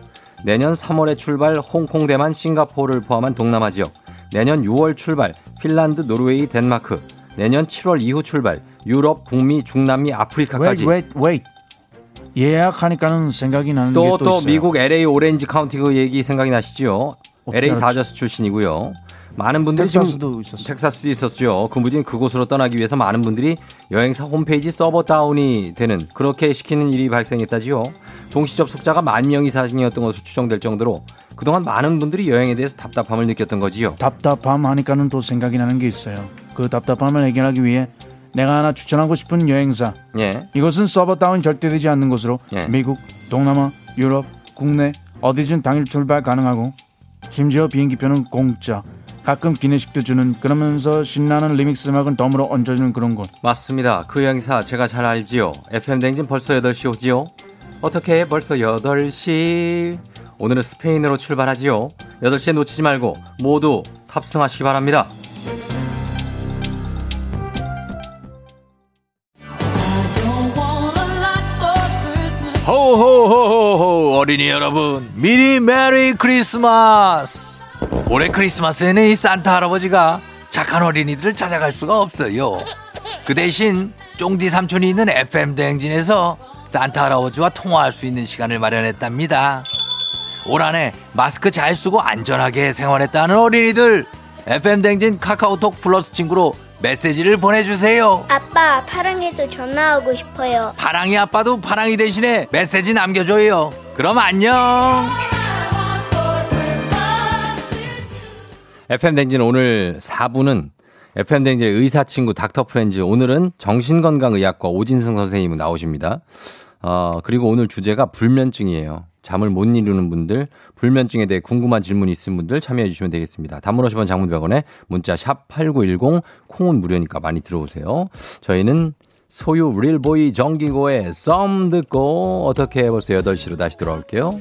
내년 3월에 출발 홍콩, 대만, 싱가포르를 포함한 동남아 지역. 내년 6월 출발 핀란드, 노르웨이, 덴마크. 내년 7월 이후 출발 유럽, 북미, 중남미, 아프리카까지. wait, wait, wait. 예약하니까는 생각이 나는 게또또 또. 미국 LA 오렌지 카운티 그 얘기 생각이 나시죠? LA? 다저스 출신이고요. 많은 분들이 텍사스도 있었어요. 텍사스도 있었죠. 그 무진 그곳으로 떠나기 위해서 많은 분들이 여행사 홈페이지 서버 다운이 되는 그렇게 시키는 일이 발생했다지요. 동시 접속자가 만 명 이상이었던 것으로 추정될 정도로 그동안 많은 분들이 여행에 대해서 답답함을 느꼈던 거지요. 답답함 하니까는 또 생각이 나는 게 있어요. 그 답답함을 해결하기 위해 내가 하나 추천하고 싶은 여행사. 예. 이것은 서버 다운 절대 되지 않는 곳으로 예. 미국, 동남아, 유럽, 국내 어디든 당일 출발 가능하고 심지어 비행기표는 공짜. 가끔 기내식도 주는 그러면서 신나는 리믹스 음악은 덤으로 얹어주는 그런 곳. 맞습니다. 그 여행사 제가 잘 알지요. FM 댕진 벌써 8시 오지요? 어떻게 벌써 8시? 오늘은 스페인으로 출발하지요. 8시에 놓치지 말고 모두 탑승하시기 바랍니다. 호호호호호 어린이 여러분 미리 메리 크리스마스 올해 크리스마스에는 이 산타 할아버지가 착한 어린이들을 찾아갈 수가 없어요 그 대신 쫑디 삼촌이 있는 FM 대행진에서 산타 할아버지와 통화할 수 있는 시간을 마련했답니다 올 한해 마스크 잘 쓰고 안전하게 생활했다는 어린이들 FM 대행진 카카오톡 플러스 친구로 메시지를 보내주세요 아빠, 파랑이도 전화하고 싶어요. 파랑이 아빠도 파랑이 대신에 메시지 남겨줘요. 그럼 안녕. FM 댕진 오늘 4부는 FM 댕진의 의사 친구 닥터 프렌즈 오늘은 정신건강의학과 오진승 선생님 나오십니다. 어, 그리고 오늘 주제가 불면증이에요. 잠을 못 이루는 분들, 불면증에 대해 궁금한 질문 있으신 분들 참여해 주시면 되겠습니다. 단문 50원 장문 100원에 문자 샵 8910 콩은 무료니까 많이 들어오세요. 저희는 소유 릴보이 정기고의 썸 듣고 어떻게 벌써 8시로 다시 돌아올게요.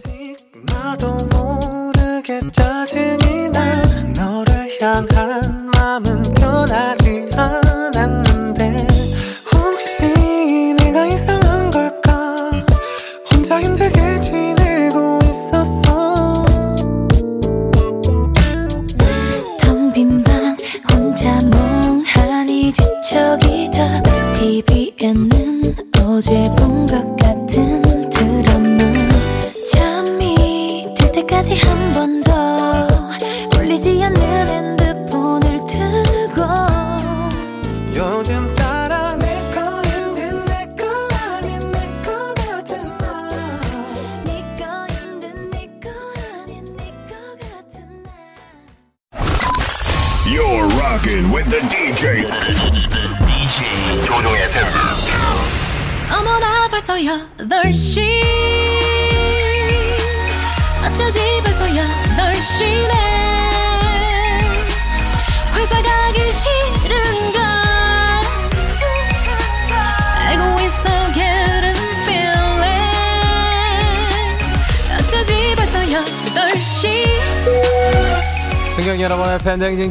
나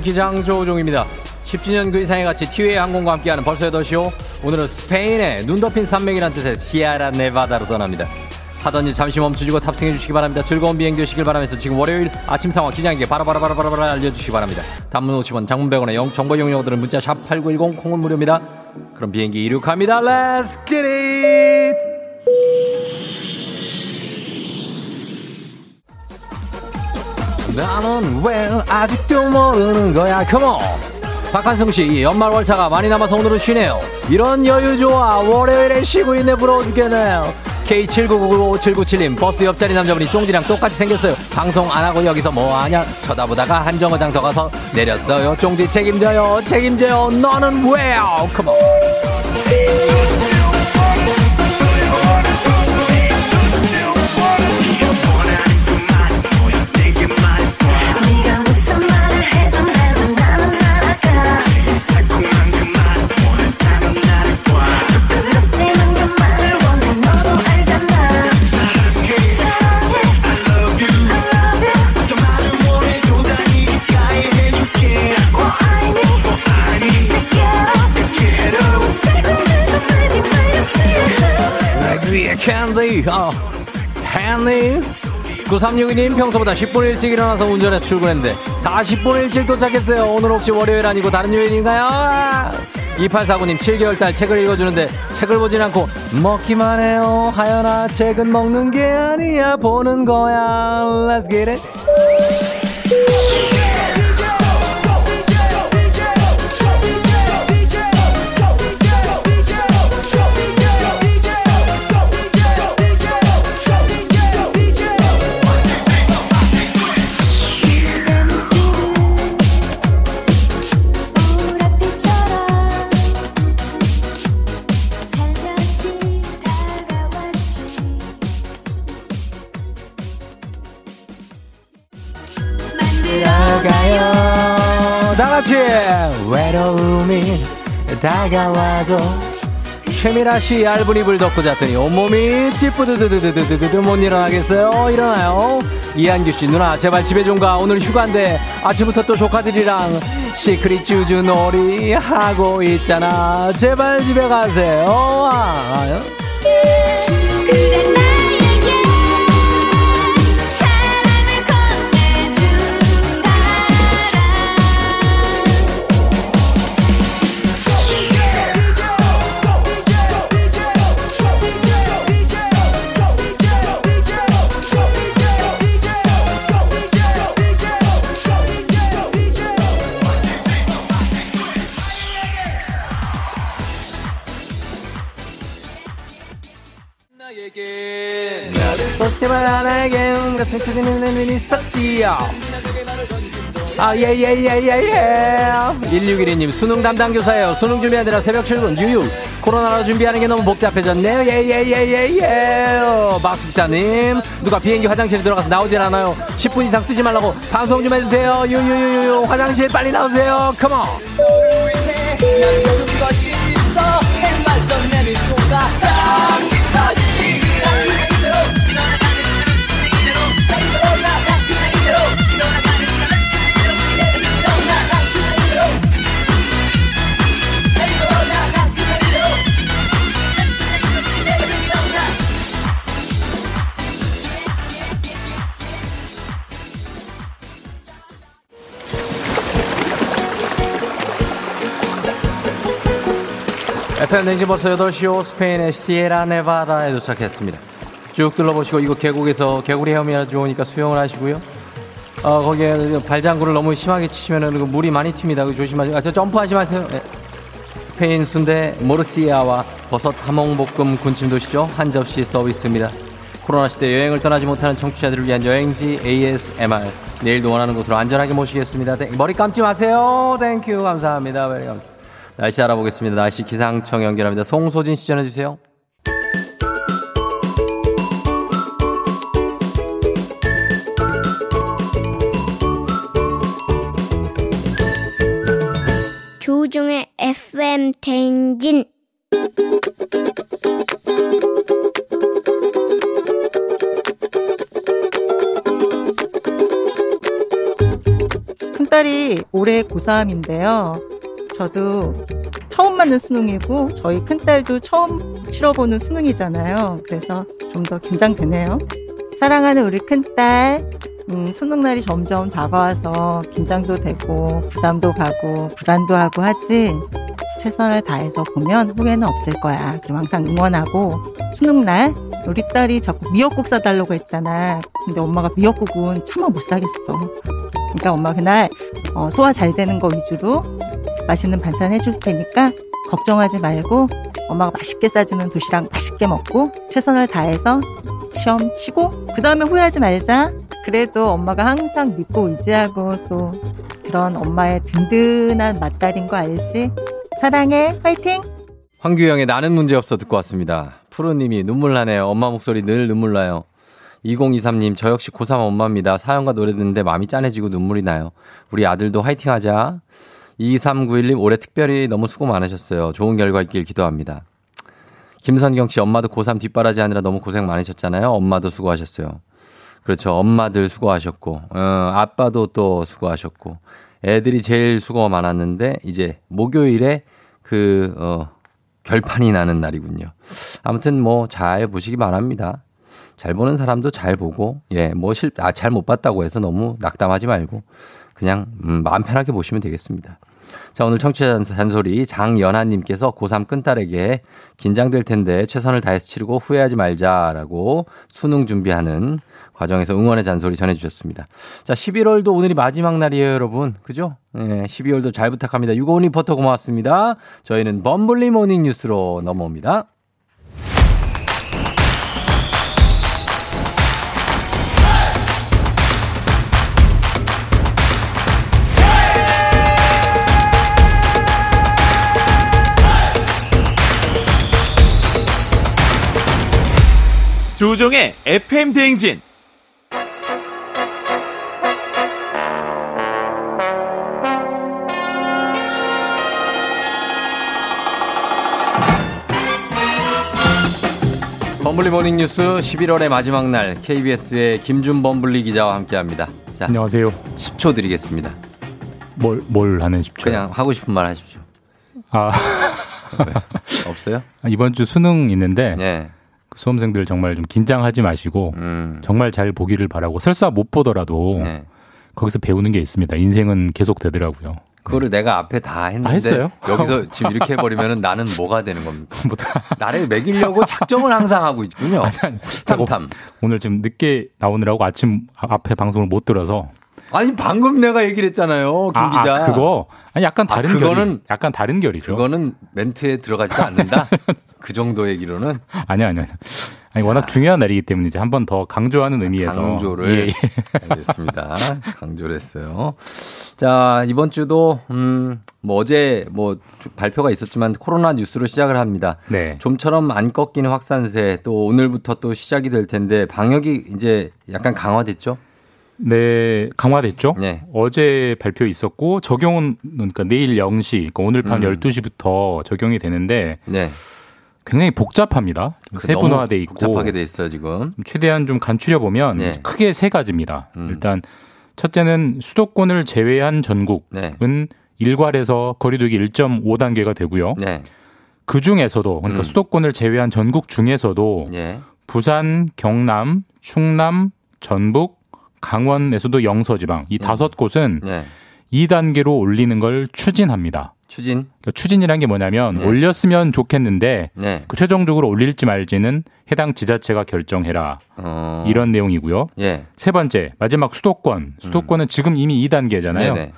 기장 조우종입니다. 10주년 그 이상의 가치 티웨이 항공과 함께하는 벌써 8시오. 오늘은 스페인의 눈 덮인 산맥이란 뜻의 시아라 네바다로 떠납니다. 하던 일 잠시 멈추시고 탑승해 주시기 바랍니다. 즐거운 비행 되시길 바라면서 지금 월요일 아침 상황 기장에게 바라바라바라바라 알려주시기 바랍니다. 단문 50원, 장문 100원의 영, 정보 이용료들은 문자 샵 8910 콩은 무료입니다. 그럼 비행기 이륙합니다. Let's get it! 나는 왜 아직도 모르는 거야? 컴온 박한승씨 연말 월차가 많이 남아서 오늘은 쉬네요. 이런 여유 좋아 월요일에 쉬고 있네 부러워 죽겠네요. K79995797님 버스 옆자리 남자분이 쫑디랑 똑같이 생겼어요. 방송 안하고 여기서 뭐하냐? 쳐다보다가 한 정거장 더 가서 내렸어요. 쫑디 책임져요. 책임져요. 너는 왜요? 네 어, 핸디. 9362님 평소보다 10분 일찍 일어나서 운전해서 출근했는데 40분 일찍 도착했어요. 오늘 혹시 월요일 아니고 다른 요일인가요? 2849님 7개월달 책을 읽어주는데 책을 보진 않고 먹기만 해요. 하연아 책은 먹는 게 아니야 보는 거야. Let's get it. 같이 외로움이 다가와도 최미라 씨 얇은 이불 덮고 잤더니 온몸이 찌뿌드드드드드드드 못 일어나겠어요. 일어나요. 이한규 씨 누나 제발 집에 좀 가. 오늘 휴가인데 아침부터 또 조카들이랑 시크릿 쭈쭈 놀이 하고 있잖아. 제발 집에 가세요. 아, 뽀 나에게 온 가슴 찢는 눈이 있었지요. 아, 예, 예, 예, 예, 예. 1612님, 수능 담당 교사예요. 수능 준비하느라 새벽 출근, 유유. 코로나로 준비하는 게 너무 복잡해졌네요. 예, 예, 예, 예, 예. 누가 비행기 화장실에 들어가서 나오질 않아요. 10분 이상 쓰지 말라고 방송 좀 해주세요. 유유유유. 화장실 빨리 나오세요. 컴온. FM 대행진 벌써 8시 오 스페인의 시에라 네바다에 도착했습니다. 쭉 둘러보시고 이곳 계곡에서 개구리 헤엄이 좋으니까 수영을 하시고요. 어, 거기에 발장구를 너무 심하게 치시면은 그 물이 많이 튑니다. 그 조심하시고. 아, 저 점프하지 마세요. 네. 스페인 순대 모르시아와 버섯 하몽볶음 군침 도시죠. 한 접시 서비스입니다. 코로나 시대 여행을 떠나지 못하는 청취자들을 위한 여행지 ASMR. 내일도 원하는 곳으로 안전하게 모시겠습니다. 땡- 머리 감지 마세요. Thank you. 감사합니다. 감사합니다. 날씨 알아보겠습니다. 날씨 기상청 연결합니다. 송소진 씨 전해주세요. 조우종의 FM 대행진 큰딸이 올해 고3인데요. 저도 처음 맞는 수능이고 저희 큰딸도 처음 치러보는 수능이잖아요. 그래서 좀 더 긴장되네요. 사랑하는 우리 큰딸 음, 수능 날이 점점 다가와서 긴장도 되고 부담도 가고 불안도 하고 하지 최선을 다해서 보면 후회는 없을 거야. 그럼 항상 응원하고 수능 날 우리 딸이 자꾸 미역국 사달라고 했잖아. 근데 엄마가 미역국은 차마 못 사겠어. 그러니까 엄마 그날 어, 소화 잘 되는 거 위주로 맛있는 반찬 해줄 테니까 걱정하지 말고 엄마가 맛있게 싸주는 도시락 맛있게 먹고 최선을 다해서 시험 치고 그 다음에 후회하지 말자. 그래도 엄마가 항상 믿고 의지하고 또 그런 엄마의 든든한 맏딸인 거 알지? 사랑해. 파이팅! 황규영의 나는 문제없어 듣고 왔습니다. 푸르님이 눈물 나네요. 엄마 목소리 늘 눈물 나요. 2023님, 저 역시 고3 엄마입니다. 사연과 노래 듣는데 마음이 짠해지고 눈물이 나요. 우리 아들도 화이팅 하자. 2391님, 올해 특별히 너무 수고 많으셨어요. 좋은 결과 있길 기도합니다. 김선경 씨, 엄마도 고3 뒷바라지 하느라 너무 고생 많으셨잖아요. 엄마도 수고하셨어요. 그렇죠. 엄마들 수고하셨고, 어, 아빠도 또 수고하셨고, 애들이 제일 수고가 많았는데, 이제 목요일에 그, 어, 결판이 나는 날이군요. 아무튼 뭐 잘 보시기 바랍니다. 잘 보는 사람도 잘 보고 예, 뭐 실, 아, 잘 못 봤다고 해서 너무 낙담하지 말고 그냥 음, 마음 편하게 보시면 되겠습니다. 자, 오늘 청취자 잔소리 장연하님께서 고3 끈딸에게 긴장될 텐데 최선을 다해서 치르고 후회하지 말자라고 수능 준비하는 과정에서 응원의 잔소리 전해주셨습니다. 자, 11월도 오늘이 마지막 날이에요, 여러분. 그죠? 예, 12월도 잘 부탁합니다. 유고은 리포터 고맙습니다. 저희는 범블리 모닝 뉴스로 넘어옵니다. 조종의 FM 대행진. 범블리 모닝 뉴스 11월의 마지막 날 KBS의 김준 범블리 기자와 함께 합니다. 자, 안녕하세요. 10초 드리겠습니다. 뭘, 뭘 하는 10초? 그냥 하고 싶은 말 하십시오. 아. 없어요? 이번 주 수능 있는데 네. 그 수험생들 정말 좀 긴장하지 마시고 음. 정말 잘 보기를 바라고 설사 못 보더라도 네. 거기서 배우는 게 있습니다. 인생은 계속 되더라고요. 그거를 내가 앞에 다 했는데 아? 여기서 지금 이렇게 해버리면은 나는 뭐가 되는 겁니까? 나를 먹이려고 작정을 항상 하고 있군요. 탐탐. 오늘 지금 늦게 나오느라고 아침 앞에 방송을 못 들어서 아니 방금 내가 얘기를 했잖아요, 김 아, 기자. 아, 그거 아니 약간 다른 아, 그거는 결이 약간 다른 결이죠. 그거는 멘트에 들어가지도 않는다. 그 정도 얘기로는 아니요, 아니요. 아니 워낙 중요한 날이기 때문에 이제 한 번 더 강조하는 의미에서 강조를 예, 예. 알겠습니다. 강조를 했어요. 자 이번 주도 음 뭐 어제 뭐 발표가 있었지만 코로나 뉴스로 시작을 합니다. 네. 좀처럼 안 꺾이는 확산세 또 오늘부터 또 시작이 될 텐데 방역이 이제 약간 강화됐죠? 네, 강화됐죠. 네. 어제 발표 있었고 적용은 그러니까 내일 0시, 그러니까 오늘 밤 음. 12시부터 적용이 되는데 네. 굉장히 복잡합니다. 그 세분화돼 있고 복잡하게 돼 있어요 지금. 최대한 좀 간추려 보면 네. 크게 세 가지입니다. 음. 일단 첫째는 수도권을 제외한 전국은 네. 일괄해서 거리두기 1.5 단계가 되고요. 네. 그 중에서도 그러니까 음. 수도권을 제외한 전국 중에서도 예. 부산, 경남, 충남, 전북, 강원에서도 영서지방 이 다섯 곳은 네. 2단계로 올리는 걸 추진합니다. 추진. 그러니까 추진이란 게 뭐냐면 네. 올렸으면 좋겠는데 네. 그 최종적으로 올릴지 말지는 해당 지자체가 결정해라. 어. 이런 내용이고요. 예. 세 번째, 마지막 수도권. 수도권은 지금 이미 2단계잖아요. 음. 네네.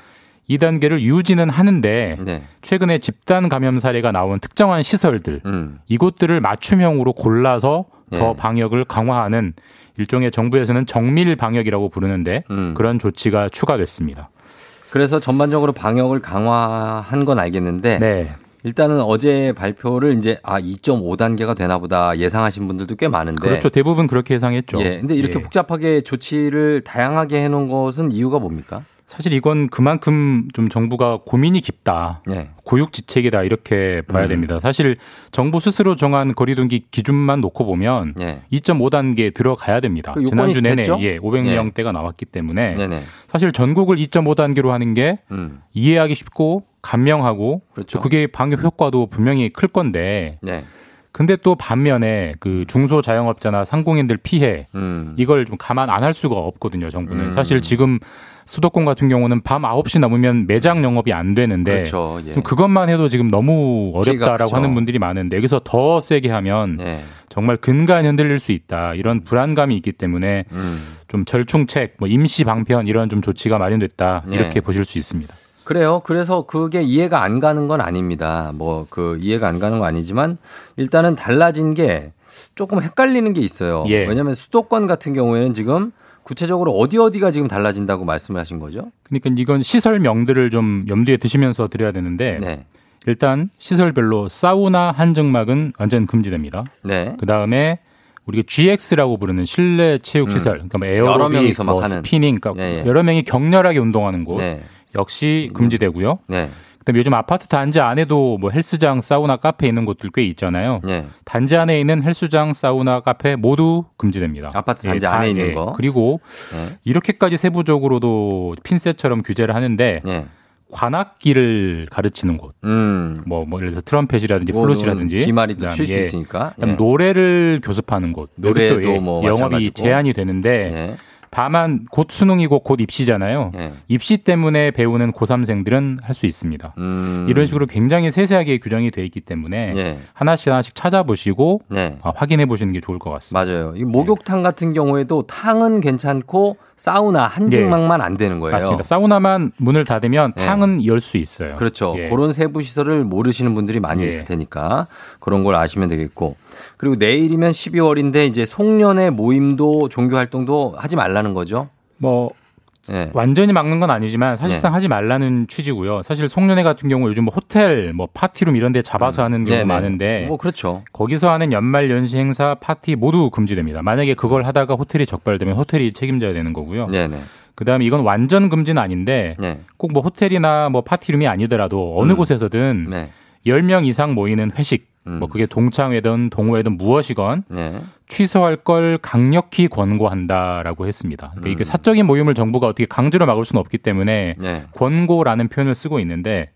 2단계를 유지는 하는데 네. 최근에 집단 감염 사례가 나온 특정한 시설들 음. 이곳들을 맞춤형으로 골라서 더 네. 방역을 강화하는 일종의 정부에서는 정밀 방역이라고 부르는데 음. 그런 조치가 추가됐습니다. 그래서 전반적으로 방역을 강화한 건 알겠는데 네. 일단은 어제 발표를 이제 아 2.5단계가 되나 보다 예상하신 분들도 꽤 많은데 그렇죠. 대부분 그렇게 예상했죠. 예. 근데 이렇게 예. 복잡하게 조치를 다양하게 해 놓은 것은 이유가 뭡니까? 사실 이건 그만큼 좀 정부가 고민이 깊다. 예. 고육지책이다 이렇게 봐야 음. 됩니다. 사실 정부 스스로 정한 거리두기 기준만 놓고 보면 예. 2.5단계 들어가야 됩니다. 그 지난주 내내 됐죠? 예, 500명대가 나왔기 때문에 네네. 사실 전국을 2.5단계로 하는 게 음. 이해하기 쉽고 감명하고 그렇죠. 또 그게 방역 효과도 분명히 클 건데 네. 근데 또 반면에 그 중소 자영업자나 상공인들 피해 음. 이걸 좀 감안 안 할 수가 없거든요, 정부는. 음. 사실 지금 수도권 같은 경우는 밤 9시 넘으면 매장 영업이 안 되는데 그렇죠. 예. 그것만 해도 지금 너무 어렵다라고. 하는 분들이 많은데 여기서 더 세게 하면 예. 정말 근간 흔들릴 수 있다. 이런 불안감이 있기 때문에 음. 좀 절충책, 뭐 임시 방편 이런 좀 조치가 마련됐다. 예. 이렇게 보실 수 있습니다. 그래요. 그래서 그게 이해가 안 가는 건 아닙니다. 뭐 그 이해가 안 가는 건 아니지만 일단은 달라진 게 조금 헷갈리는 게 있어요. 예. 왜냐하면 수도권 같은 경우에는 지금 구체적으로 어디 어디가 지금 달라진다고 말씀하신 거죠? 그러니까 이건 시설명들을 좀 염두에 두시면서 드려야 되는데 네. 일단 시설별로 사우나 한증막은 완전 금지됩니다. 네. 그 다음에 우리가 GX라고 부르는 실내 체육 시설, 그러니까 뭐 음. 여러 에어로빅, 명이서 막 뭐 하는. 스피닝, 그러니까 예, 예. 여러 명이 격렬하게 운동하는 곳 네. 역시 금지되고요. 네. 그다음에 요즘 아파트 단지 안에도 뭐 헬스장, 사우나, 카페 있는 곳들 꽤 있잖아요. 네. 단지 안에 있는 헬스장, 사우나, 카페 모두 금지됩니다. 아파트 단지 다- 안에 있는 거. 그리고 네. 이렇게까지 세부적으로도 핀셋처럼 규제를 하는데 네. 관악기를 가르치는 곳. 음. 뭐, 뭐, 예를 들어서 트럼펫이라든지 뭐. 비말이도 그다음, 칠수 예. 있으니까. 예. 노래를 교습하는 곳. 노래도 예, 뭐 영업이. 제한이 되는데 예. 다만 곧 수능이고 곧 입시잖아요. 예. 입시 때문에 배우는 고3생들은 할 수 있습니다. 음. 이런 식으로 굉장히 세세하게 규정이 돼 있기 때문에 예. 하나씩 하나씩 찾아보시고 네. 아, 확인해 보시는 게 좋을 것 같습니다. 맞아요. 이 목욕탕 같은 경우에도 탕은 괜찮고 사우나 한증막만 안 되는 거예요. 예. 맞습니다. 사우나만 문을 닫으면 예. 탕은 열 수 있어요. 그렇죠. 예. 그런 세부 시설을 모르시는 분들이 많이 예. 있을 테니까 그런 걸 아시면 되겠고. 그리고 내일이면 12월인데 이제 송년회 모임도 종교 활동도 하지 말라는 거죠. 뭐 예. 완전히 막는 건 아니지만 사실상 하지 말라는 취지고요. 사실 송년회 같은 경우 요즘 뭐 호텔, 뭐 파티룸 이런 데 잡아서 하는 경우 네네. 많은데 뭐 그렇죠. 거기서 하는 연말 연시 행사 파티 모두 금지됩니다. 만약에 그걸 하다가 호텔이 적발되면 호텔이 책임져야 되는 거고요. 네네. 그다음에 이건 완전 금지는 아닌데 네. 꼭뭐 호텔이나 뭐 파티룸이 아니더라도 어느 음. 곳에서든 네. 10명 이상 모이는 회식 뭐 그게 동창회든 동호회든 무엇이건 음. 네. 취소할 걸 강력히 권고한다라고 했습니다. 그러니까 음. 이게 사적인 모임을 정부가 어떻게 강제로 막을 수는 없기 때문에 네. 권고라는 표현을 쓰고 있는데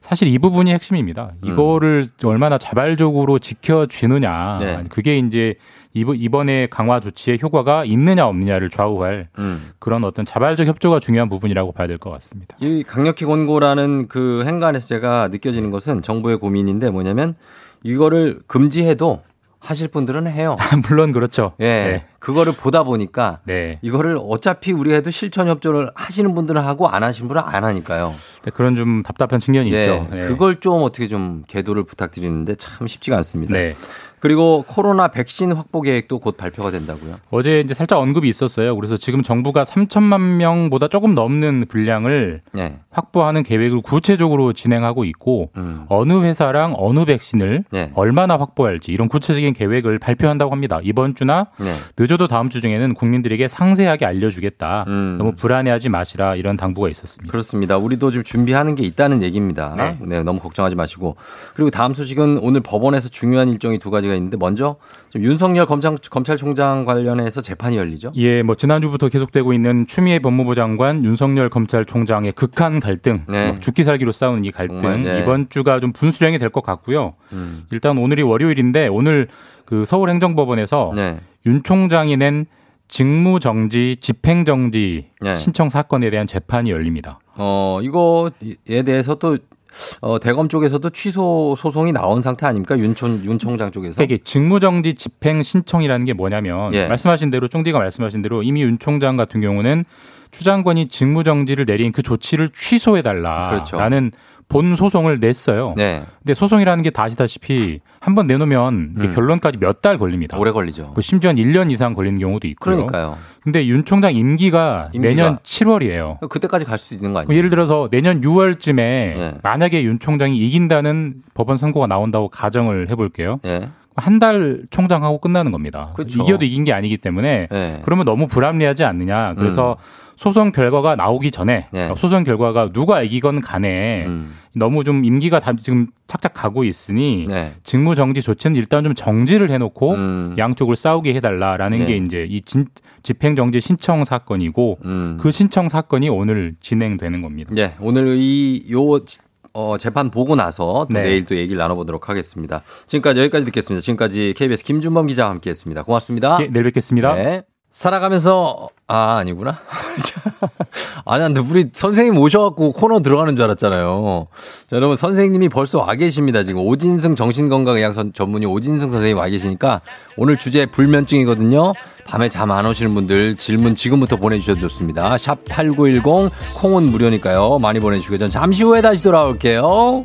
사실 이 부분이 핵심입니다. 음. 이거를 얼마나 자발적으로 지켜쥐느냐. 네. 그게 이제 이번- 이번에 강화 조치의 효과가 있느냐 없느냐를 좌우할 음. 그런 어떤 자발적 협조가 중요한 부분이라고 봐야 될 것 같습니다. 이 강력히 권고라는 그 행간에서 제가 느껴지는 것은 정부의 고민인데 뭐냐면 이거를 금지해도 하실 분들은 해요. 물론 그렇죠. 예. 네. 그거를 보다 보니까 네. 이거를 어차피 우리 해도 실천 협조를 하시는 분들은 하고 안 하시는 분은 안 하니까요. 네, 그런 좀 답답한 측면이 예. 있죠. 네. 그걸 좀 어떻게 좀 계도를 부탁드리는데 참 쉽지가 않습니다. 네. 그리고 코로나 백신 확보 계획도 곧 발표가 된다고요. 어제 이제 살짝 언급이 있었어요. 그래서 지금 정부가 3천만 명보다 조금 넘는 분량을 네. 확보하는 계획을 구체적으로 진행하고 있고 음. 어느 회사랑 어느 백신을 네. 얼마나 확보할지 이런 구체적인 계획을 발표한다고 합니다. 이번 주나 네. 늦어도 다음 주 중에는 국민들에게 상세하게 알려주겠다. 음. 너무 불안해하지 마시라 이런 당부가 있었습니다. 그렇습니다. 우리도 좀 준비하는 게 있다는 얘기입니다. 네. 네. 너무 걱정하지 마시고. 그리고 다음 소식은 오늘 법원에서 중요한 일정이 두 가지가 있는데 먼저 지금 윤석열 검찰, 검찰총장 관련해서 재판이 열리죠. 예, 뭐 지난주부터 계속되고 있는 추미애 법무부 장관, 윤석열 검찰총장의 극한 갈등, 네. 뭐 죽기 살기로 싸우는 이 갈등 네. 이번 주가 좀 분수령이 될 것 같고요. 음. 일단 오늘이 월요일인데 오늘 그 서울행정법원에서 네. 윤 총장이 낸 직무정지, 집행정지 네. 신청 사건에 대한 재판이 열립니다. 어, 이거에 대해서 또 어, 대검 쪽에서도 취소 소송이 나온 상태 아닙니까? 윤총, 윤 총장 쪽에서. 그러니까 이게 직무정지 집행 신청이라는 게 뭐냐면 예. 말씀하신 대로 쫑디가 말씀하신 대로 이미 윤 총장 같은 경우는 추 장관이 직무정지를 내린 그 조치를 취소해 달라라는 그렇죠. 본 소송을 냈어요. 네. 근데 소송이라는 게다 아시다시피 한 번 내놓으면 음. 결론까지 몇 달 걸립니다. 오래 걸리죠. 뭐 심지어 한 1년 이상 걸리는 경우도 있고요. 그러니까요. 근데 윤 총장 임기가, 임기가. 내년 7월이에요. 그때까지 갈 수 있는 거 아니에요? 뭐 예를 들어서 내년 6월쯤에 네. 만약에 윤 총장이 이긴다는 법원 선고가 나온다고 가정을 해볼게요. 예. 한 달 총장하고 끝나는 겁니다. 그렇죠. 이겨도 이긴 게 아니기 때문에 예. 그러면 너무 불합리하지 않느냐. 그래서 음. 소송 결과가 나오기 전에 네. 소송 결과가 누가 이기건 간에 음. 너무 좀 임기가 다 지금 착착 가고 있으니 네. 직무 정지 조치는 일단 좀 정지를 해놓고 음. 양쪽을 싸우게 해달라라는 네. 게 이제 이 진, 집행정지 신청 사건이고 음. 그 신청 사건이 오늘 진행되는 겁니다. 예. 오늘 이, 요, 어, 재판 보고 나서 또 네. 내일 또 얘기를 나눠보도록 하겠습니다. 지금까지 여기까지 듣겠습니다. 지금까지 KBS 김준범 기자와 함께 했습니다. 고맙습니다. 예, 내일 뵙겠습니다. 네. 살아가면서 아 아니구나. 아니 근데 우리 선생님 오셔갖고 코너 들어가는 줄 알았잖아요. 자, 여러분 선생님이 벌써 와 계십니다. 지금 오진승 정신건강의학 선- 전문의 오진승 선생님 와 계시니까 오늘 주제 불면증이거든요. 밤에 잠 안 오시는 분들 질문 지금부터 보내주셔도 좋습니다. 샵 #8910 콩은 무료니까요. 많이 보내주시고 전 잠시 후에 다시 돌아올게요.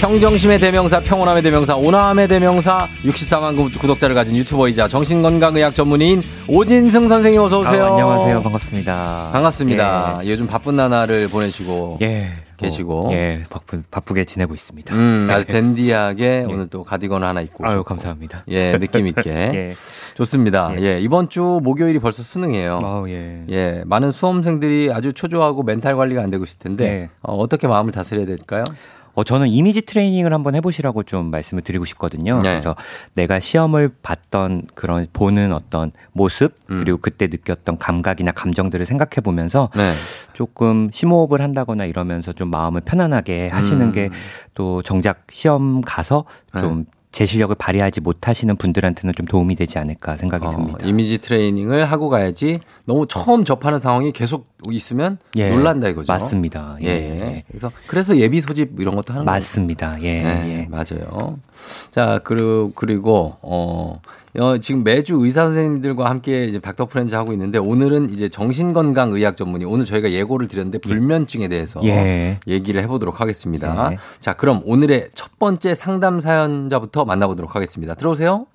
평정심의 대명사, 평온함의 대명사, 오남의 대명사, 64만 구- 구독자를 가진 유튜버이자 정신건강의학 전문의인 오진승 선생님 어서 오세요. 아, 안녕하세요. 반갑습니다. 반갑습니다. 요즘 바쁜 나날을 보내시고 예. 계시고. 뭐, 예, 바쁘, 바쁘게 지내고 있습니다. 음, 아주 댄디하게 오늘 또 가디건 하나 입고. 아유, 오셨고. 감사합니다. 예, 느낌 있게. 예. 좋습니다. 예. 이번 주 목요일이 벌써 수능이에요. 아우, 예. 예, 많은 수험생들이 아주 초조하고 멘탈 관리가 안 되고 있을 텐데, 예. 어, 어떻게 마음을 다스려야 될까요? 어, 저는 이미지 트레이닝을 한번 해보시라고 좀 말씀을 드리고 싶거든요. 네. 그래서 내가 시험을 봤던 그런 보는 어떤 모습 음. 그리고 그때 느꼈던 감각이나 감정들을 생각해 보면서 네. 조금 심호흡을 한다거나 이러면서 좀 마음을 편안하게 하시는 음. 게또 정작 시험 가서 좀제 실력을 발휘하지 못하시는 분들한테는 좀 도움이 되지 않을까 생각이 어, 듭니다. 이미지 트레이닝을 하고 가야지 너무 처음 접하는 상황이 계속 있으면 예. 놀란다 이거죠. 맞습니다. 예. 예. 그래서 그래서 예비 소집 이런 것도 하는. 맞습니다. 예, 네, 예. 맞아요. 자, 그리고 그리고 어, 어, 지금 매주 의사 선생님들과 함께 이제 닥터 프렌즈 하고 있는데 오늘은 이제 정신건강 의학 전문의 오늘 저희가 예고를 드렸는데 불면증에 대해서 예. 얘기를 해보도록 하겠습니다. 예. 자, 그럼 오늘의 첫 번째 상담 사연자부터 만나보도록 하겠습니다. 들어오세요.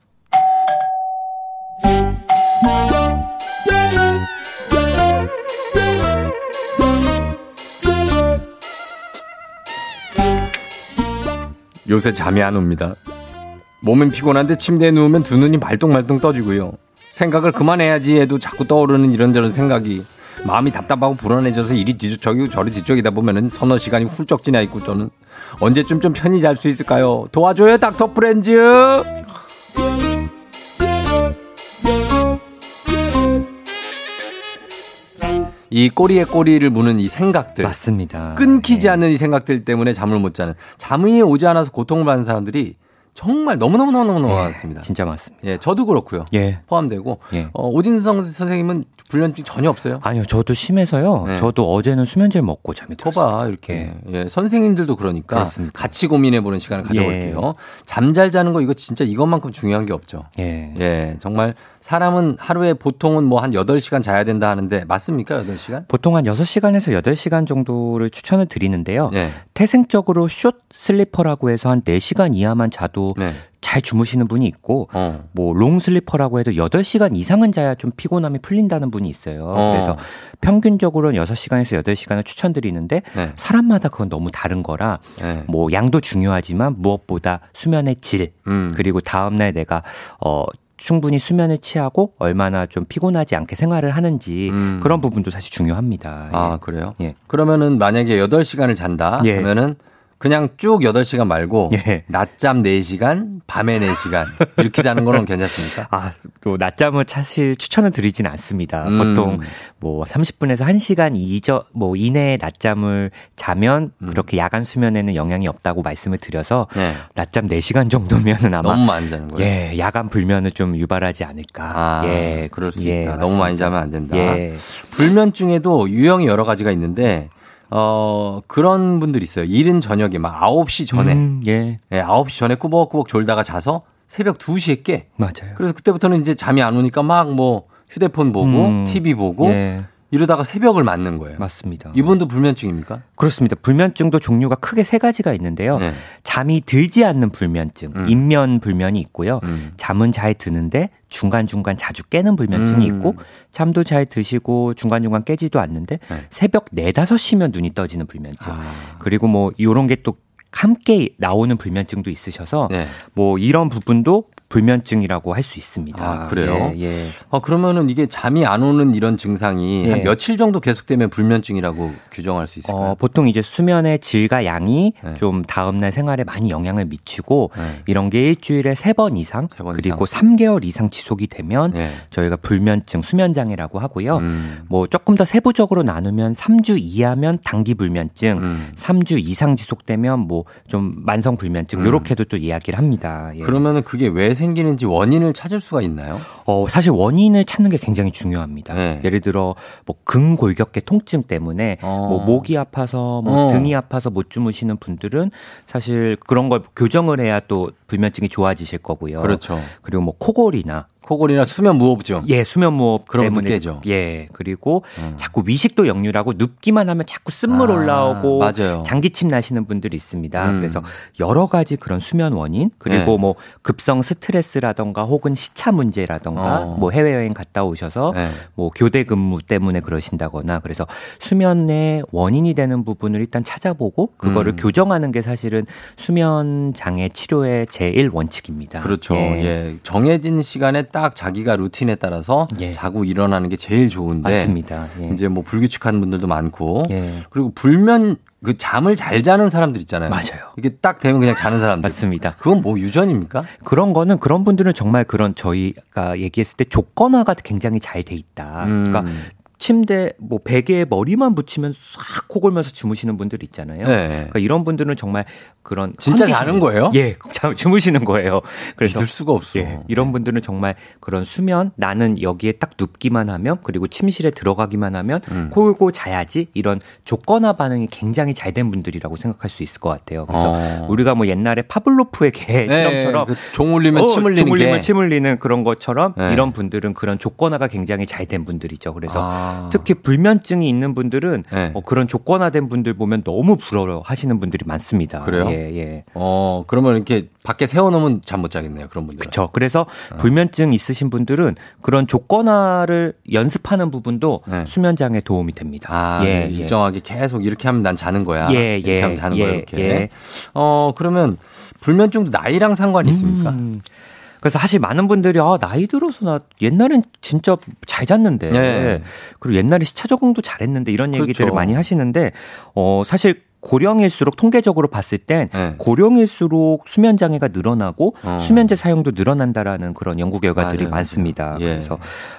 요새 잠이 안 옵니다. 몸은 피곤한데 침대에 누우면 두 눈이 말똥말똥 떠지고요. 생각을 그만해야지 해도 자꾸 떠오르는 이런저런 생각이 마음이 답답하고 불안해져서 이리 뒤적이고 저리 뒤적이다 보면은 서너 시간이 훌쩍 지나 있고 저는 언제쯤 좀 편히 잘 수 있을까요? 도와줘요 닥터 프렌즈. 이 꼬리에 꼬리를 무는 이 생각들. 맞습니다. 끊기지 않는 이 생각들 때문에 잠을 못 자는 잠이 오지 않아서 고통을 받는 사람들이 정말 너무너무너무너무 많습니다. 진짜 맞습니다. 예, 저도 그렇고요. 예. 포함되고 예. 어, 오진성 선생님은 불면증 전혀 없어요? 아니요, 저도 심해서요. 네. 저도 어제는 수면제를 먹고 잠이 들었어요. 거봐 이렇게 예, 선생님들도 그러니까 그렇습니다. 같이 고민해 보는 시간을 가져볼게요. 잠잘 자는 거 이거 진짜 이것만큼 중요한 게 없죠. 예. 예, 정말 사람은 하루에 보통은 뭐 한 8시간 자야 된다 하는데 맞습니까? 8시간? 보통 한 6시간에서 8시간 정도를 추천을 드리는데요. 예. 태생적으로 숏 슬리퍼라고 해서 한 4시간 이하만 자도 네. 잘 주무시는 분이 있고 어. 뭐 롱 슬리퍼라고 해도 8시간 이상은 자야 좀 피곤함이 풀린다는 분이 있어요. 어. 그래서 평균적으로는 6시간에서 8시간을 추천드리는데 네. 사람마다 그건 너무 다른 거라 네. 뭐 양도 중요하지만 무엇보다 수면의 질 음. 그리고 다음 날 내가 어 충분히 수면을 취하고 얼마나 좀 피곤하지 않게 생활을 하는지 음. 그런 부분도 사실 중요합니다. 아, 그래요? 예. 그러면은 만약에 8시간을 잔다 예. 하면은 그냥 쭉 8시간 말고 예. 낮잠 4시간, 밤에 4시간 이렇게 자는 거는 괜찮습니까? 아, 또 낮잠을 사실 추천을 드리진 않습니다. 음. 보통 뭐 30분에서 1시간 이저 뭐 이내에 낮잠을 자면 음. 그렇게 야간 수면에는 영향이 없다고 말씀을 드려서 네. 낮잠 4시간 정도면은 아마 너무 많이 자는 거예요. 예, 야간 불면을 좀 유발하지 않을까. 아, 예. 그럴 수 예, 있다. 너무 많이 맞습니다. 자면 안 된다. 예. 불면증에도 유형이 여러 가지가 있는데 어, 그런 분들 있어요. 이른 저녁에 막 9시 전에 음, 예. 예, 9시 전에 꾸벅꾸벅 졸다가 자서 새벽 2시에 깨. 맞아요. 그래서 그때부터는 이제 잠이 안 오니까 막 뭐 휴대폰 보고 음, TV 보고 예. 이러다가 새벽을 맞는 거예요. 맞습니다. 이분도 불면증입니까? 그렇습니다. 불면증도 종류가 크게 세 가지가 있는데요. 네. 잠이 들지 않는 불면증, 음. 인면 불면이 있고요. 음. 잠은 잘 드는데 중간중간 자주 깨는 불면증이 음. 있고 잠도 잘 드시고 중간중간 깨지도 않는데 네. 새벽 4, 5시면 눈이 떠지는 불면증. 아. 그리고 뭐 요런 게또 함께 나오는 불면증도 있으셔서 네. 뭐 이런 부분도 불면증이라고 할 수 있습니다. 아, 그래요? 예, 예. 어, 그러면은 이게 잠이 안 오는 이런 증상이 예. 한 며칠 정도 계속되면 불면증이라고 규정할 수 있을까요? 어, 보통 이제 수면의 질과 양이 네. 좀 다음날 생활에 많이 영향을 미치고 네. 이런 게 일주일에 세 번 이상 세번 그리고 3개월 이상 지속이 되면 네. 저희가 불면증, 수면장애라고 하고요. 음. 뭐 조금 더 세부적으로 나누면 3주 이하면 단기 불면증, 음. 3주 이상 지속되면 뭐 좀 만성 불면증 음. 이렇게도 또 이야기를 합니다. 예. 그러면은 그게 왜 생 기는지 원인을 찾을 수가 있나요? 어, 사실 원인을 찾는 게 굉장히 중요합니다. 네. 예를 들어 뭐 근골격계 통증 때문에 어. 뭐 목이 아파서 뭐 어. 등이 아파서 못 주무시는 분들은 사실 그런 걸 교정을 해야 또 불면증이 좋아지실 거고요. 그렇죠. 그리고 뭐 코골이나 코골이나 수면 무호흡증. 예, 수면 무호흡 그런 때문에 깨죠. 예, 그리고 자꾸 위식도 역류하고 눕기만 하면 자꾸 쓴물 아, 올라오고 맞아요. 장기침 나시는 분들이 있습니다. 음. 그래서 여러 가지 그런 수면 원인 그리고 네. 뭐 급성 스트레스라던가 혹은 시차 문제라던가 어. 뭐 해외 여행 갔다 오셔서 네. 뭐 교대 근무 때문에 그러신다거나 그래서 수면의 원인이 되는 부분을 일단 찾아보고 그거를 음. 교정하는 게 사실은 수면 장애 치료의 제일 원칙입니다. 그렇죠. 예. 예. 정해진 시간에 딱 자기가 루틴에 따라서 예. 자고 일어나는 게 제일 좋은데. 맞습니다. 예. 이제 뭐 불규칙한 분들도 많고. 예. 그리고 불면 그 잠을 잘 자는 사람들 있잖아요. 맞아요. 이게 딱 되면 그냥 자는 사람들. 맞습니다. 그건 뭐 유전입니까? 그런 거는 그런 분들은 정말 그런 저희가 얘기했을 때 조건화가 굉장히 잘 돼 있다. 음. 그러니까 침대 뭐 베개에 머리만 붙이면 싹 코골면서 주무시는 분들 있잖아요. 네. 그러니까 이런 분들은 정말 그런 진짜 컨디션이- 자는 거예요? 예, 자- 주무시는 거예요. 그래서 믿을 수가 없어. 예, 이런 분들은 정말 그런 수면 나는 여기에 딱 눕기만 하면 그리고 침실에 들어가기만 하면 음. 코골고 자야지 이런 조건화 반응이 굉장히 잘 된 분들이라고 생각할 수 있을 것 같아요. 그래서 어. 우리가 뭐 옛날에 파블로프의 개 네, 실험처럼 그종 울리면 침 흘리는 종 울리면 게. 침 흘리는 그런 것처럼 네. 이런 분들은 그런 조건화가 굉장히 잘 된 분들이죠. 그래서 아. 특히 불면증이 있는 분들은 네. 어, 그런 조건화된 분들 보면 너무 부러워하시는 분들이 많습니다. 그래요? 예, 예. 어, 그러면 이렇게 밖에 세워놓으면 잠 못 자겠네요. 그런 분들은. 그렇죠. 그래서 어. 불면증 있으신 분들은 그런 조건화를 연습하는 부분도 네. 수면 장에 도움이 됩니다. 아, 예, 네, 예. 일정하게 계속 이렇게 하면 난 자는 거야. 예, 이렇게 예, 하면 자는 거야, 예, 이렇게. 예. 어, 그러면 불면증도 나이랑 상관이 있습니까? 음. 그래서 사실 많은 분들이 아 나이 들어서 나 옛날엔 진짜 잘 잤는데 네. 그리고 옛날에 시차 적응도 잘했는데 이런 얘기들을 그렇죠. 많이 하시는데 어 사실 고령일수록 통계적으로 봤을 땐 네. 고령일수록 수면 장애가 늘어나고 어. 수면제 사용도 늘어난다라는 그런 연구 결과들이 맞아요, 많습니다. 예. 그래서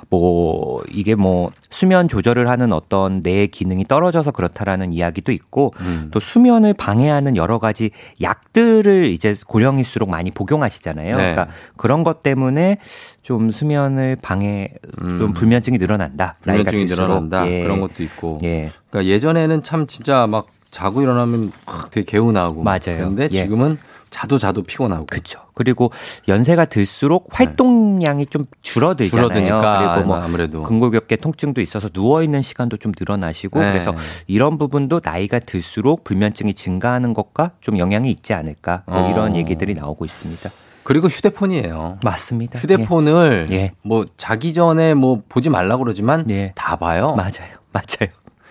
뭐 이게 뭐 수면 조절을 하는 어떤 뇌의 기능이 떨어져서 그렇다라는 이야기도 있고 음. 또 수면을 방해하는 여러 가지 약들을 이제 고령일수록 많이 복용하시잖아요. 네. 그러니까 그런 것 때문에 좀 수면을 방해, 좀 음. 불면증이 늘어난다. 나이가 불면증이 들수록. 늘어난다. 예. 그런 것도 있고. 예. 그러니까 예전에는 참 진짜 막 자고 일어나면 확 되게 개운하고. 맞아요. 근데 예. 지금은 자도 자도 피곤하고. 그렇죠. 그리고 연세가 들수록 활동량이 좀 줄어들잖아요. 네. 줄어드니까 그리고 뭐 아무래도. 근골격계 통증도 있어서 누워 있는 시간도 좀 늘어나시고 네. 그래서 이런 부분도 나이가 들수록 불면증이 증가하는 것과 좀 영향이 있지 않을까 뭐 어. 이런 얘기들이 나오고 있습니다. 그리고 휴대폰이에요. 맞습니다. 휴대폰을 예. 뭐 자기 전에 뭐 보지 말라고 그러지만 예. 다 봐요. 맞아요. 맞아요.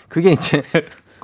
그게 이제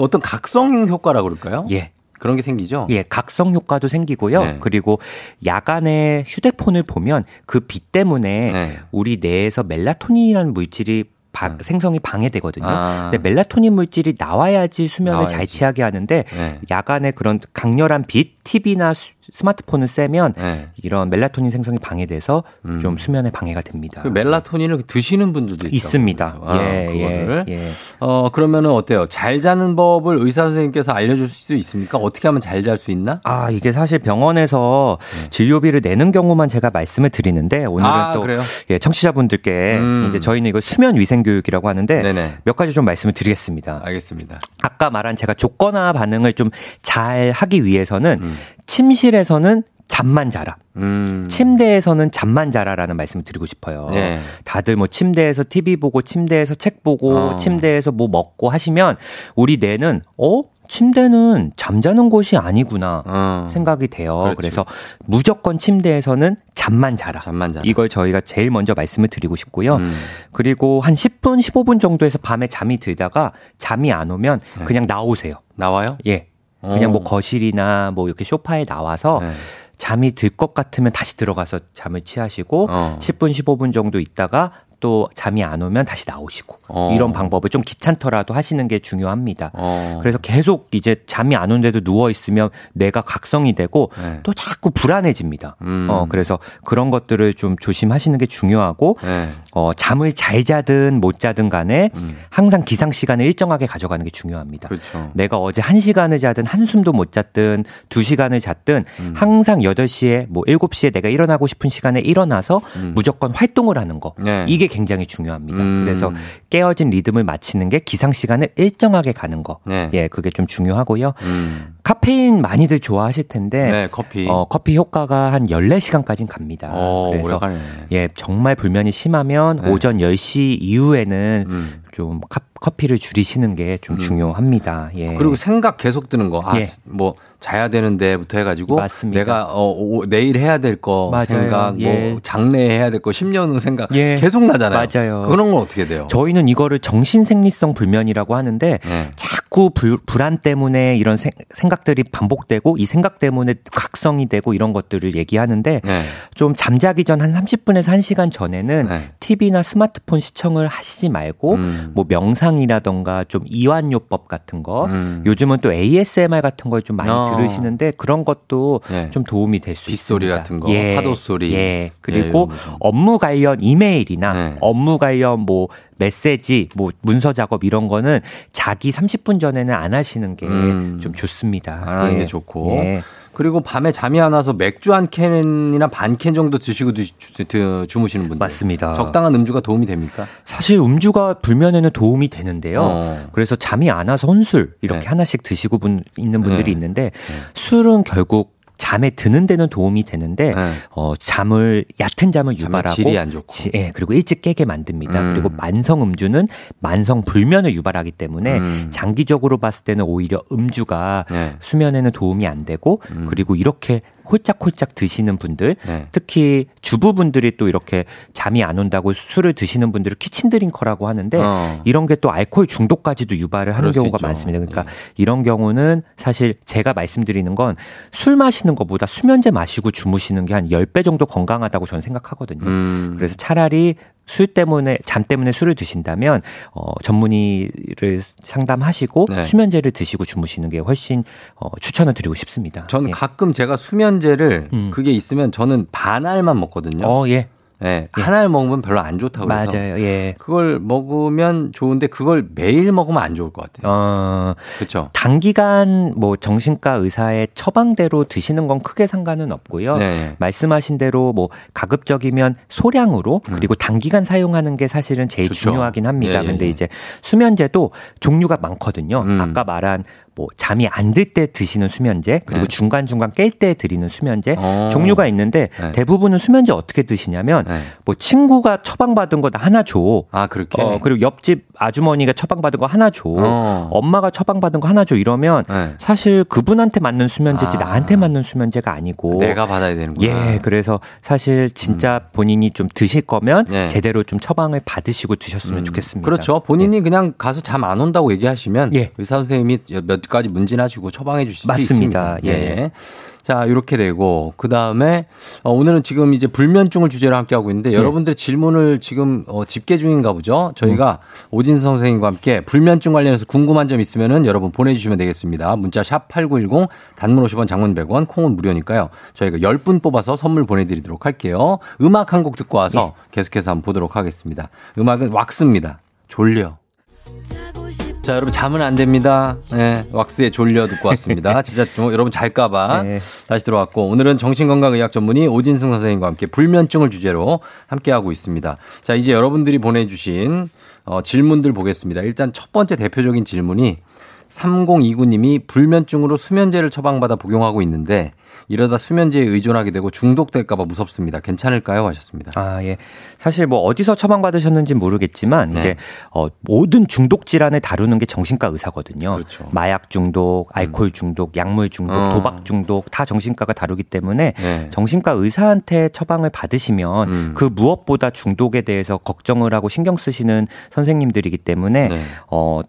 어떤 각성 효과라고 그럴까요? 예. 그런 게 생기죠. 예, 각성 효과도 생기고요. 네. 그리고 야간에 휴대폰을 보면 그 빛 때문에 네. 우리 뇌에서 멜라토닌이라는 물질이 바- 생성이 방해되거든요. 아. 근데 멜라토닌 물질이 나와야지 수면을 나와야지. 잘 취하게 하는데 네. 야간에 그런 강렬한 빛, TV나 스마트폰을 쐬면 네. 이런 멜라토닌 생성이 방해돼서 음. 좀 수면에 방해가 됩니다. 그 멜라토닌을 드시는 분들도 있습니다. 아, 예, 그거를. 예, 예. 어 그러면은 어때요? 잘 자는 법을 의사 선생님께서 알려줄 수 있습니까? 어떻게 하면 잘 잘 수 있나? 아, 이게 사실 병원에서 진료비를 내는 경우만 제가 말씀을 드리는데 오늘은 네. 아, 또 그래요? 예, 청취자분들께 음. 이제 저희는 이거 수면 위생 교육이라고 하는데 네네. 몇 가지 좀 말씀을 드리겠습니다. 알겠습니다. 아까 말한 제가 조건화 반응을 좀 잘 하기 위해서는 음. 침실에서는 잠만 자라. 음. 침대에서는 잠만 자라라는 말씀을 드리고 싶어요. 네. 다들 뭐 침대에서 TV 보고 침대에서 책 보고 어. 침대에서 뭐 먹고 하시면 우리 뇌는 어 침대는 잠자는 곳이 아니구나 어. 생각이 돼요. 그렇지. 그래서 무조건 침대에서는 잠만 자라. 잠만 자라. 이걸 저희가 제일 먼저 말씀을 드리고 싶고요. 음. 그리고 한 10분, 15분 정도에서 밤에 잠이 들다가 잠이 안 오면 네. 그냥 나오세요. 나와요? 예. 그냥 어. 뭐 거실이나 뭐 이렇게 소파에 나와서 네. 잠이 들 것 같으면 다시 들어가서 잠을 취하시고 어. 10분, 15분 정도 있다가 또 잠이 안 오면 다시 나오시고 어. 이런 방법을 좀 귀찮더라도 하시는 게 중요합니다. 어. 그래서 계속 이제 잠이 안 오는데도 누워 있으면 뇌가 각성이 되고 네. 또 자꾸 불안해집니다. 음. 어 그래서 그런 것들을 좀 조심하시는 게 중요하고 네. 어 잠을 잘 자든 못 자든 간에 음. 항상 기상 시간을 일정하게 가져가는 게 중요합니다. 그렇죠. 내가 어제 1시간을 자든 한숨도 못 잤든 2시간을 잤든 음. 항상 8시에 뭐 7시에 내가 일어나고 싶은 시간에 일어나서 음. 무조건 활동을 하는 거. 네. 이게 굉장히 중요합니다. 음. 그래서 깨어진 리듬을 맞추는 게 기상 시간을 일정하게 가는 거. 네. 예, 그게 좀 중요하고요. 음. 카페인 많이들 좋아하실 텐데 네, 커피. 어, 커피 효과가 한 14시간까지는 갑니다. 어, 그래서 오래 가네. 예, 정말 불면이 심하면 네. 오전 10시 이후에는 음. 좀 카, 커피를 줄이시는 게좀 중요합니다. 예. 그리고 생각 계속 드는 거. 아, 예. 뭐 자야 되는데부터 해가지고 맞습니다. 내가 어, 오- 내일 해야 될 거. 생각, 예. 뭐 장래에 해야 될 거, 10년 후 생각 예. 계속 나잖아요. 맞아요. 그런 건 어떻게 돼요? 저희는 이거를 정신생리성 불면이라고 하는데 네. 자꾸 불, 불안 때문에 이런 생, 생각들이 반복되고 이 생각 때문에 각성이 되고 이런 것들을 얘기하는데 네. 좀 잠자기 전 한 30분에서 1시간 전에는 네. TV나 스마트폰 시청을 하시지 말고 음. 뭐 명상이라던가 좀 이완요법 같은 거 음. 요즘은 또 ASMR 같은 걸 좀 많이 어. 들으시는데 그런 것도 네. 좀 도움이 될수 빗소리 있습니다. 같은 거, 파도 소리. 예. 예, 그리고 거 좀. 업무 관련 이메일이나 네. 업무 관련 뭐 메시지, 뭐 문서 작업 이런 거는 자기 30분 전에는 안 하시는 게좀 음. 좋습니다. 안 하는 예. 게 좋고. 예. 그리고 밤에 잠이 안 와서 맥주 한 캔이나 반 캔 정도 드시고 드, 주, 드- 주무시는 분들. 맞습니다. 적당한 음주가 도움이 됩니까? 사실 음주가 불면에는 도움이 되는데요. 어. 그래서 잠이 안 와서 혼술 이렇게 네. 하나씩 드시고 분, 있는 분들이 네. 있는데 술은 결국 잠에 드는 데는 도움이 되는데 네. 어, 잠을 얕은 잠을 유발하고 질이 안 좋고. 지- 예, 그리고 일찍 깨게 만듭니다. 음. 그리고 만성 음주는 만성 불면을 유발하기 때문에 음. 장기적으로 봤을 때는 오히려 음주가 네. 수면에는 도움이 안 되고 음. 그리고 이렇게 홀짝홀짝 드시는 분들 네. 특히 주부분들이 또 이렇게 잠이 안 온다고 술을 드시는 분들을 키친 드링커라고 하는데 어. 이런 게 또 알코올 중독까지도 유발을 하는 경우가 있죠. 많습니다. 그러니까 예. 이런 경우는 사실 제가 말씀드리는 건 술 마시는 것보다 수면제 마시고 주무시는 게 한 10배 정도 건강하다고 저는 생각하거든요. 음. 그래서 차라리 술 때문에 잠 때문에 술을 드신다면 어 전문의를 상담하시고 네. 수면제를 드시고 주무시는 게 훨씬 어 추천을 드리고 싶습니다. 저는 예. 가끔 제가 수면 제를 음. 그게 있으면 저는 반알만 먹거든요. 어, 예. 예. 한 알 먹으면 별로 안 좋다고 그래서 맞아요. 예. 그걸 먹으면 좋은데 그걸 매일 먹으면 안 좋을 것 같아요. 어, 그렇죠. 단기간 뭐 정신과 의사의 처방대로 드시는 건 크게 상관은 없고요. 네. 말씀하신 대로 뭐 가급적이면 소량으로 그리고 단기간 사용하는 게 사실은 제일 음. 좋죠. 중요하긴 합니다. 예, 예, 근데 예. 이제 수면제도 종류가 많거든요. 음. 아까 말한 뭐 잠이 안 들 때 드시는 수면제 그리고 네. 중간 중간 깰 때 드리는 수면제 어. 종류가 있는데 네. 대부분은 수면제 어떻게 드시냐면 네. 뭐 친구가 처방받은 거 하나 줘. 아, 그렇게. 어, 그리고 옆집 아주머니가 처방받은 거 하나 줘. 어. 엄마가 처방받은 거 하나 줘. 이러면 네. 사실 그분한테 맞는 수면제지 아. 나한테 맞는 수면제가 아니고. 내가 받아야 되는구나. 예, 그래서 사실 진짜 본인이 좀 드실 거면 네. 제대로 좀 처방을 받으시고 드셨으면 음, 좋겠습니다. 그렇죠. 본인이 그냥 가서 잠 안 온다고 얘기하시면 예. 의사 선생님이 몇 가지 문진하시고 처방해 주실 수 맞습니다. 있습니다. 예. 자, 이렇게 되고 그다음에 어, 오늘은 지금 이제 불면증을 주제로 함께 하고 있는데 여러분들의 질문을 지금 어, 집계 중인가 보죠. 저희가 오진수 선생님과 함께 불면증 관련해서 궁금한 점 있으면은 여러분 보내 주시면 되겠습니다. 문자 샵 8910 단문 50원 장문 100원 콩은 무료니까요. 저희가 10분 뽑아서 선물 보내 드리도록 할게요. 음악 한 곡 듣고 와서 계속해서 한번 보도록 하겠습니다. 음악은 왁스입니다. 졸려. 자, 여러분 잠은 안 됩니다. 네, 왁스에 졸려 듣고 왔습니다. 진짜 좀 여러분 잘까봐 네. 다시 들어왔고 오늘은 정신건강의학 전문의 오진승 선생님과 함께 불면증을 주제로 함께 하고 있습니다. 자, 이제 여러분들이 보내주신 어, 질문들 보겠습니다. 일단 첫 번째 대표적인 질문이 3029님이 불면증으로 수면제를 처방받아 복용하고 있는데 이러다 수면제에 의존하게 되고 중독될까봐 무섭습니다. 괜찮을까요? 하셨습니다. 아, 예. 사실 뭐 어디서 처방받으셨는지 모르겠지만 네. 이제 어 모든 중독 질환을 다루는 게 정신과 의사거든요. 그렇죠. 마약 중독, 알코올 중독, 약물 중독, 어. 도박 중독 다 정신과가 다루기 때문에 네. 정신과 의사한테 처방을 받으시면 음. 그 무엇보다 중독에 대해서 걱정을 하고 신경 쓰시는 선생님들이기 때문에 네. 어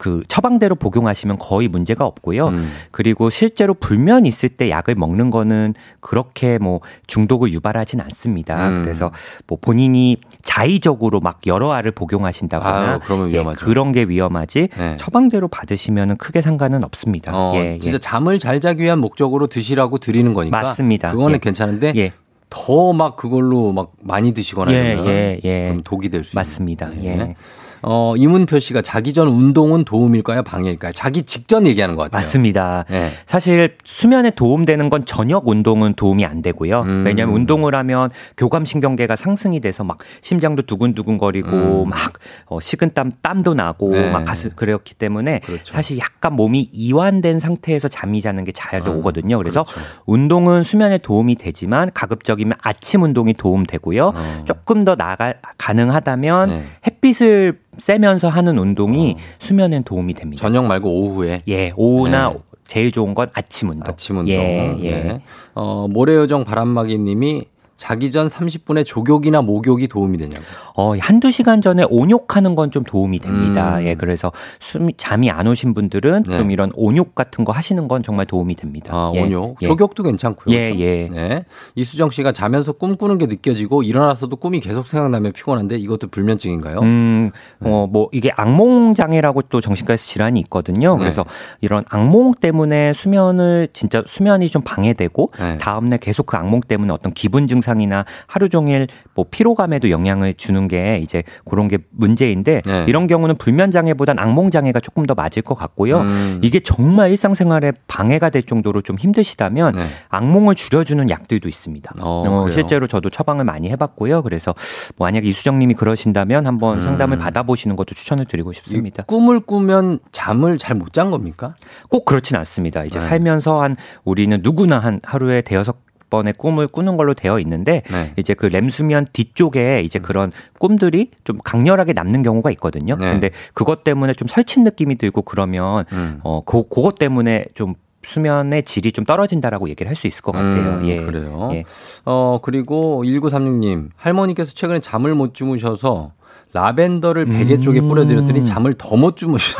그 처방대로 복용하시면 거의 문제가 없고요. 음. 그리고 실제로 불면 있을 때 약을 먹는 거는 그렇게 뭐 중독을 유발하진 않습니다. 음. 그래서 뭐 본인이 자의적으로 막 여러 알을 복용하신다거나 아유, 예. 그런 게 위험하지 네. 처방대로 받으시면은 크게 상관은 없습니다. 어, 예, 예. 진짜 잠을 잘 자기 위한 목적으로 드시라고 드리는 거니까 맞습니다. 그거는 예. 괜찮은데 예. 더막 그걸로 막 많이 드시거나 예, 이러면 예, 예. 그럼 독이 될수 맞습니다. 있는. 예. 어, 이문표 씨가 자기 전 운동은 도움일까요? 방해일까요? 자기 직전 얘기하는 것 같아요. 맞습니다. 네. 사실 수면에 도움되는 건 저녁 운동은 도움이 안 되고요. 음. 왜냐하면 운동을 하면 교감 신경계가 상승이 돼서 막 심장도 두근두근 거리고 막 어, 식은땀 땀도 나고 음. 네. 그렇죠. 막 가슴 그렇기 때문에 사실 약간 몸이 이완된 상태에서 잠이 자는 게잘 아, 오거든요. 그래서 그렇죠. 운동은 수면에 도움이 되지만 가급적이면 아침 운동이 도움 되고요. 어. 조금 더 나가 가능하다면 네. 햇빛을 쐬면서 하는 운동이 수면엔 도움이 됩니다. 어. 저녁 말고 오후에. 예, 오후나 네. 제일 좋은 건 아침 운동. 아침 운동. 예, 예. 네. 어, 모래요정 바람막이 님이 자기 전 30분에 조욕이나 목욕이 도움이 되냐고. 어, 한두 시간 전에 온욕하는 건 좀 도움이 됩니다. 음. 예, 그래서 숨, 잠이 안 오신 분들은 네. 좀 이런 온욕 같은 거 하시는 건 정말 도움이 됩니다. 아, 예, 온욕. 예. 조격도 괜찮고요. 예, 그렇죠? 예. 네. 이수정 씨가 자면서 꿈꾸는 게 느껴지고 일어나서도 꿈이 계속 생각나면 피곤한데 이것도 불면증인가요? 음, 네. 어, 뭐, 이게 악몽 장애라고 또 정신과에서 질환이 있거든요. 네. 그래서 이런 악몽 때문에 수면을, 진짜 수면이 좀 방해되고, 네. 다음날 계속 그 악몽 때문에 어떤 기분 증상 이나 하루 종일 뭐 피로감에도 영향을 주는 게 이제 그런 게 문제인데, 네. 이런 경우는 불면 장애보단 악몽 장애가 조금 더 맞을 것 같고요. 음. 이게 정말 일상생활에 방해가 될 정도로 좀 힘드시다면, 네. 악몽을 줄여주는 약들도 있습니다. 어, 어? 실제로 저도 처방을 많이 해봤고요. 그래서 뭐 만약에 이수정님이 그러신다면 한번 음. 상담을 받아보시는 것도 추천을 드리고 이 싶습니다. 꿈을 꾸면 잠을 잘 못 잔 겁니까? 꼭 그렇진 않습니다. 이제 네. 살면서 한 우리는 누구나 한 하루에 대여섯 번의 꿈을 꾸는 걸로 되어 있는데 네. 이제 그 렘수면 뒤쪽에 이제 그런 꿈들이 좀 강렬하게 남는 경우가 있거든요. 네. 근데 그것 때문에 좀 설친 느낌이 들고 그러면 음. 어 그, 그것 때문에 좀 수면의 질이 좀 떨어진다라고 얘기를 할 수 있을 것 같아요. 음, 예. 그래요. 예. 어, 그리고 1936님, 할머니께서 최근에 잠을 못 주무셔서 라벤더를 베개 음. 쪽에 뿌려드렸더니 잠을 더 못 주무셔.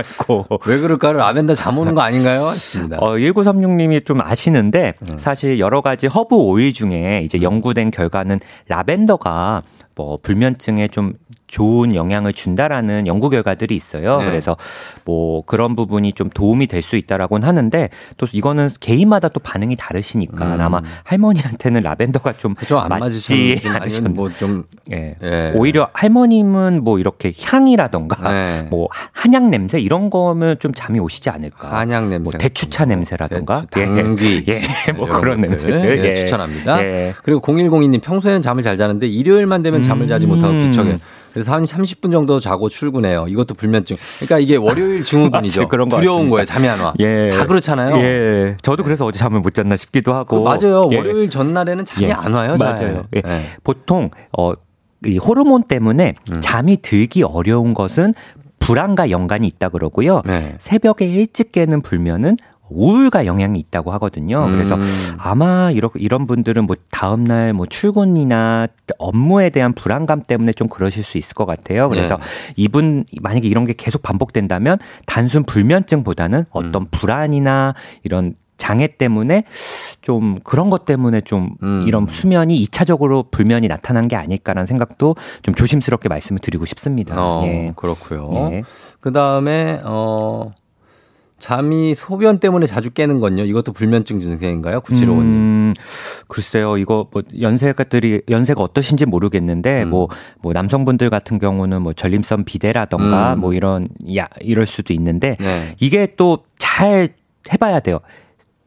아이고. 왜 그럴까요? 라벤더 잠 오는 거 아닌가요? 했습니다. 어, 1936님이 좀 아시는데 음. 사실 여러 가지 허브 오일 중에 이제 연구된 결과는 라벤더가 뭐 불면증에 좀 좋은 영향을 준다라는 연구 결과들이 있어요. 네. 그래서 뭐 그런 부분이 좀 도움이 될 수 있다라고는 하는데 또 이거는 개인마다 또 반응이 다르시니까 음. 아마 할머니한테는 라벤더가 좀 좀안 맞지 않으셨- 뭐좀 예. 예. 오히려 할머님은 뭐 이렇게 향이라던가 네. 뭐 한약 냄새 이런 거면 좀 잠이 오시지 않을까. 한약 냄새, 뭐 대추차 냄새라던가. 대추, 당귀, 예, 예, 뭐 그런 것들, 냄새들 예, 추천합니다. 예. 그리고 0102님 평소에는 잠을 잘 자는데 일요일만 되면 잠을 자지 못하고 음. 뒤척여요. 그래서 한 30분 정도 자고 출근해요. 이것도 불면증. 그러니까 이게 월요일 증후군이죠. 그런 거 두려운 같습니다. 거예요. 잠이 안 와. 예. 다 그렇잖아요. 예. 저도 그래서 어제 잠을 못 잤나 싶기도 그 하고. 맞아요. 예. 월요일 전날에는 잠이 예. 안 와요. 잘. 맞아요. 예. 예. 보통 어, 이 호르몬 때문에 음. 잠이 들기 어려운 것은 불안과 연관이 있다 그러고요. 네. 새벽에 일찍 깨는 불면은 우울과 영향이 있다고 하거든요. 그래서 음. 아마 이런 이런 분들은 뭐 다음 날 뭐 출근이나 업무에 대한 불안감 때문에 좀 그러실 수 있을 것 같아요. 그래서 네. 이분 만약에 이런 게 계속 반복된다면 단순 불면증보다는 어떤 음. 불안이나 이런 장애 때문에 좀 그런 것 때문에 좀 음. 이런 수면이 이차적으로 불면이 나타난 게 아닐까라는 생각도 좀 조심스럽게 말씀을 드리고 싶습니다. 어, 예. 그렇고요. 예. 그 다음에 어 잠이 소변 때문에 자주 깨는 건요. 이것도 불면증 증세인가요? 9755님. 음, 글쎄요, 이거 뭐 연세가들이 연세가 어떠신지 모르겠는데 음. 뭐뭐 남성분들 같은 경우는 뭐 전립선 비대라던가 음. 뭐 이런 야 이럴 수도 있는데 네. 이게 또 잘 해봐야 돼요.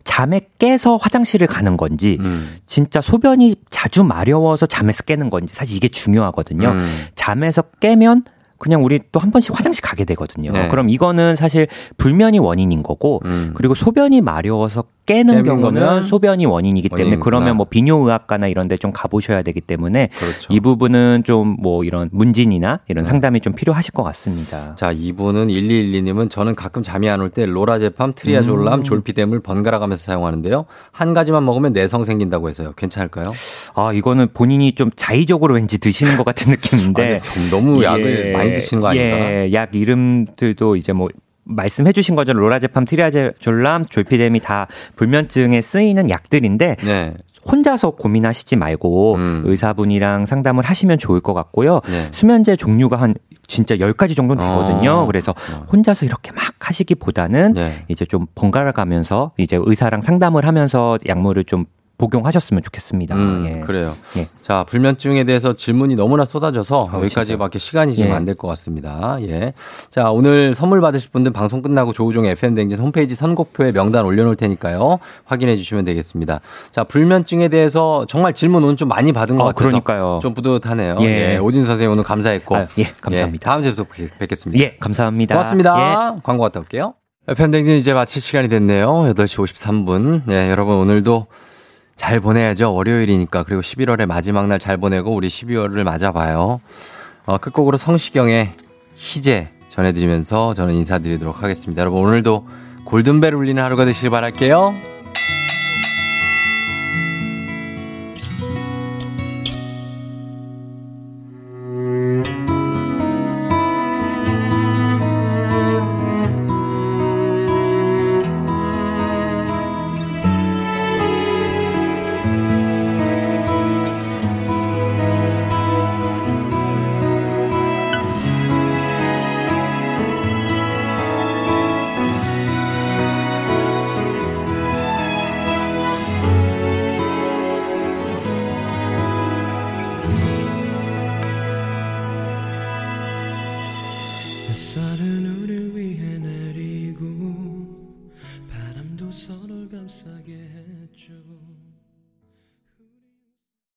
잠에 깨서 화장실을 가는 건지 음. 진짜 소변이 자주 마려워서 잠에서 깨는 건지 사실 이게 중요하거든요. 음. 잠에서 깨면 그냥 우리 또 한 번씩 화장실 가게 되거든요. 네. 그럼 이거는 사실 불면이 원인인 거고 음. 그리고 소변이 마려워서 깨는 경우는 소변이 원인이기 때문에 원인이구나. 그러면 뭐 비뇨의학과나 이런 데 좀 가보셔야 되기 때문에 그렇죠. 이 부분은 좀 뭐 이런 문진이나 이런 네. 상담이 좀 필요하실 것 같습니다. 자, 이분은 1212님은 저는 가끔 잠이 안 올 때 로라제팜, 트리아졸람, 음. 졸피뎀을 번갈아 가면서 사용하는데요. 한 가지만 먹으면 내성 생긴다고 해서요. 괜찮을까요? 아 이거는 본인이 좀 자의적으로 왠지 드시는 것 같은 느낌인데 아니, 좀 너무 약을 많이 드시는 거 아닌가? 예, 약 이름들도 이제 뭐 말씀해 주신 것처럼 로라제팜, 트리아졸람, 졸피뎀이 다 불면증에 쓰이는 약들인데 네. 혼자서 고민하시지 말고 음. 의사분이랑 상담을 하시면 좋을 것 같고요. 네. 수면제 종류가 한 진짜 10가지 정도는 되거든요. 어, 그래서. 혼자서 이렇게 막 하시기보다는 네. 이제 좀 번갈아 가면서 이제 의사랑 상담을 하면서 약물을 좀 복용하셨으면 좋겠습니다. 음, 예. 그래요. 예. 자, 불면증에 대해서 질문이 너무나 쏟아져서 아우, 여기까지밖에 시간이 지금 예. 안될 것 같습니다. 예. 자, 오늘 선물 받으실 분들 방송 끝나고 조우종 FM 댕진 홈페이지 선곡표에 명단 올려놓을 테니까요. 확인해 주시면 되겠습니다. 자, 불면증에 대해서 정말 질문 오늘 좀 많이 받은 것 어, 같아서 그러니까요. 좀 뿌듯하네요. 예. 예. 오진 선생님 오늘 감사했고. 아유, 예, 감사합니다. 다음 주에 또 뵙- 뵙겠습니다. 예, 감사합니다. 고맙습니다. 광고 갔다 올게요. 팬댕진 이제 마칠 시간이 됐네요. 8시 53분. 네, 여러분 오늘도 잘 보내야죠. 월요일이니까. 그리고 11월의 마지막 날 잘 보내고 우리 12월을 맞아봐요. 어, 끝곡으로 성시경의 희재 전해드리면서 저는 인사드리도록 하겠습니다. 여러분 오늘도 골든벨 울리는 하루가 되시길 바랄게요.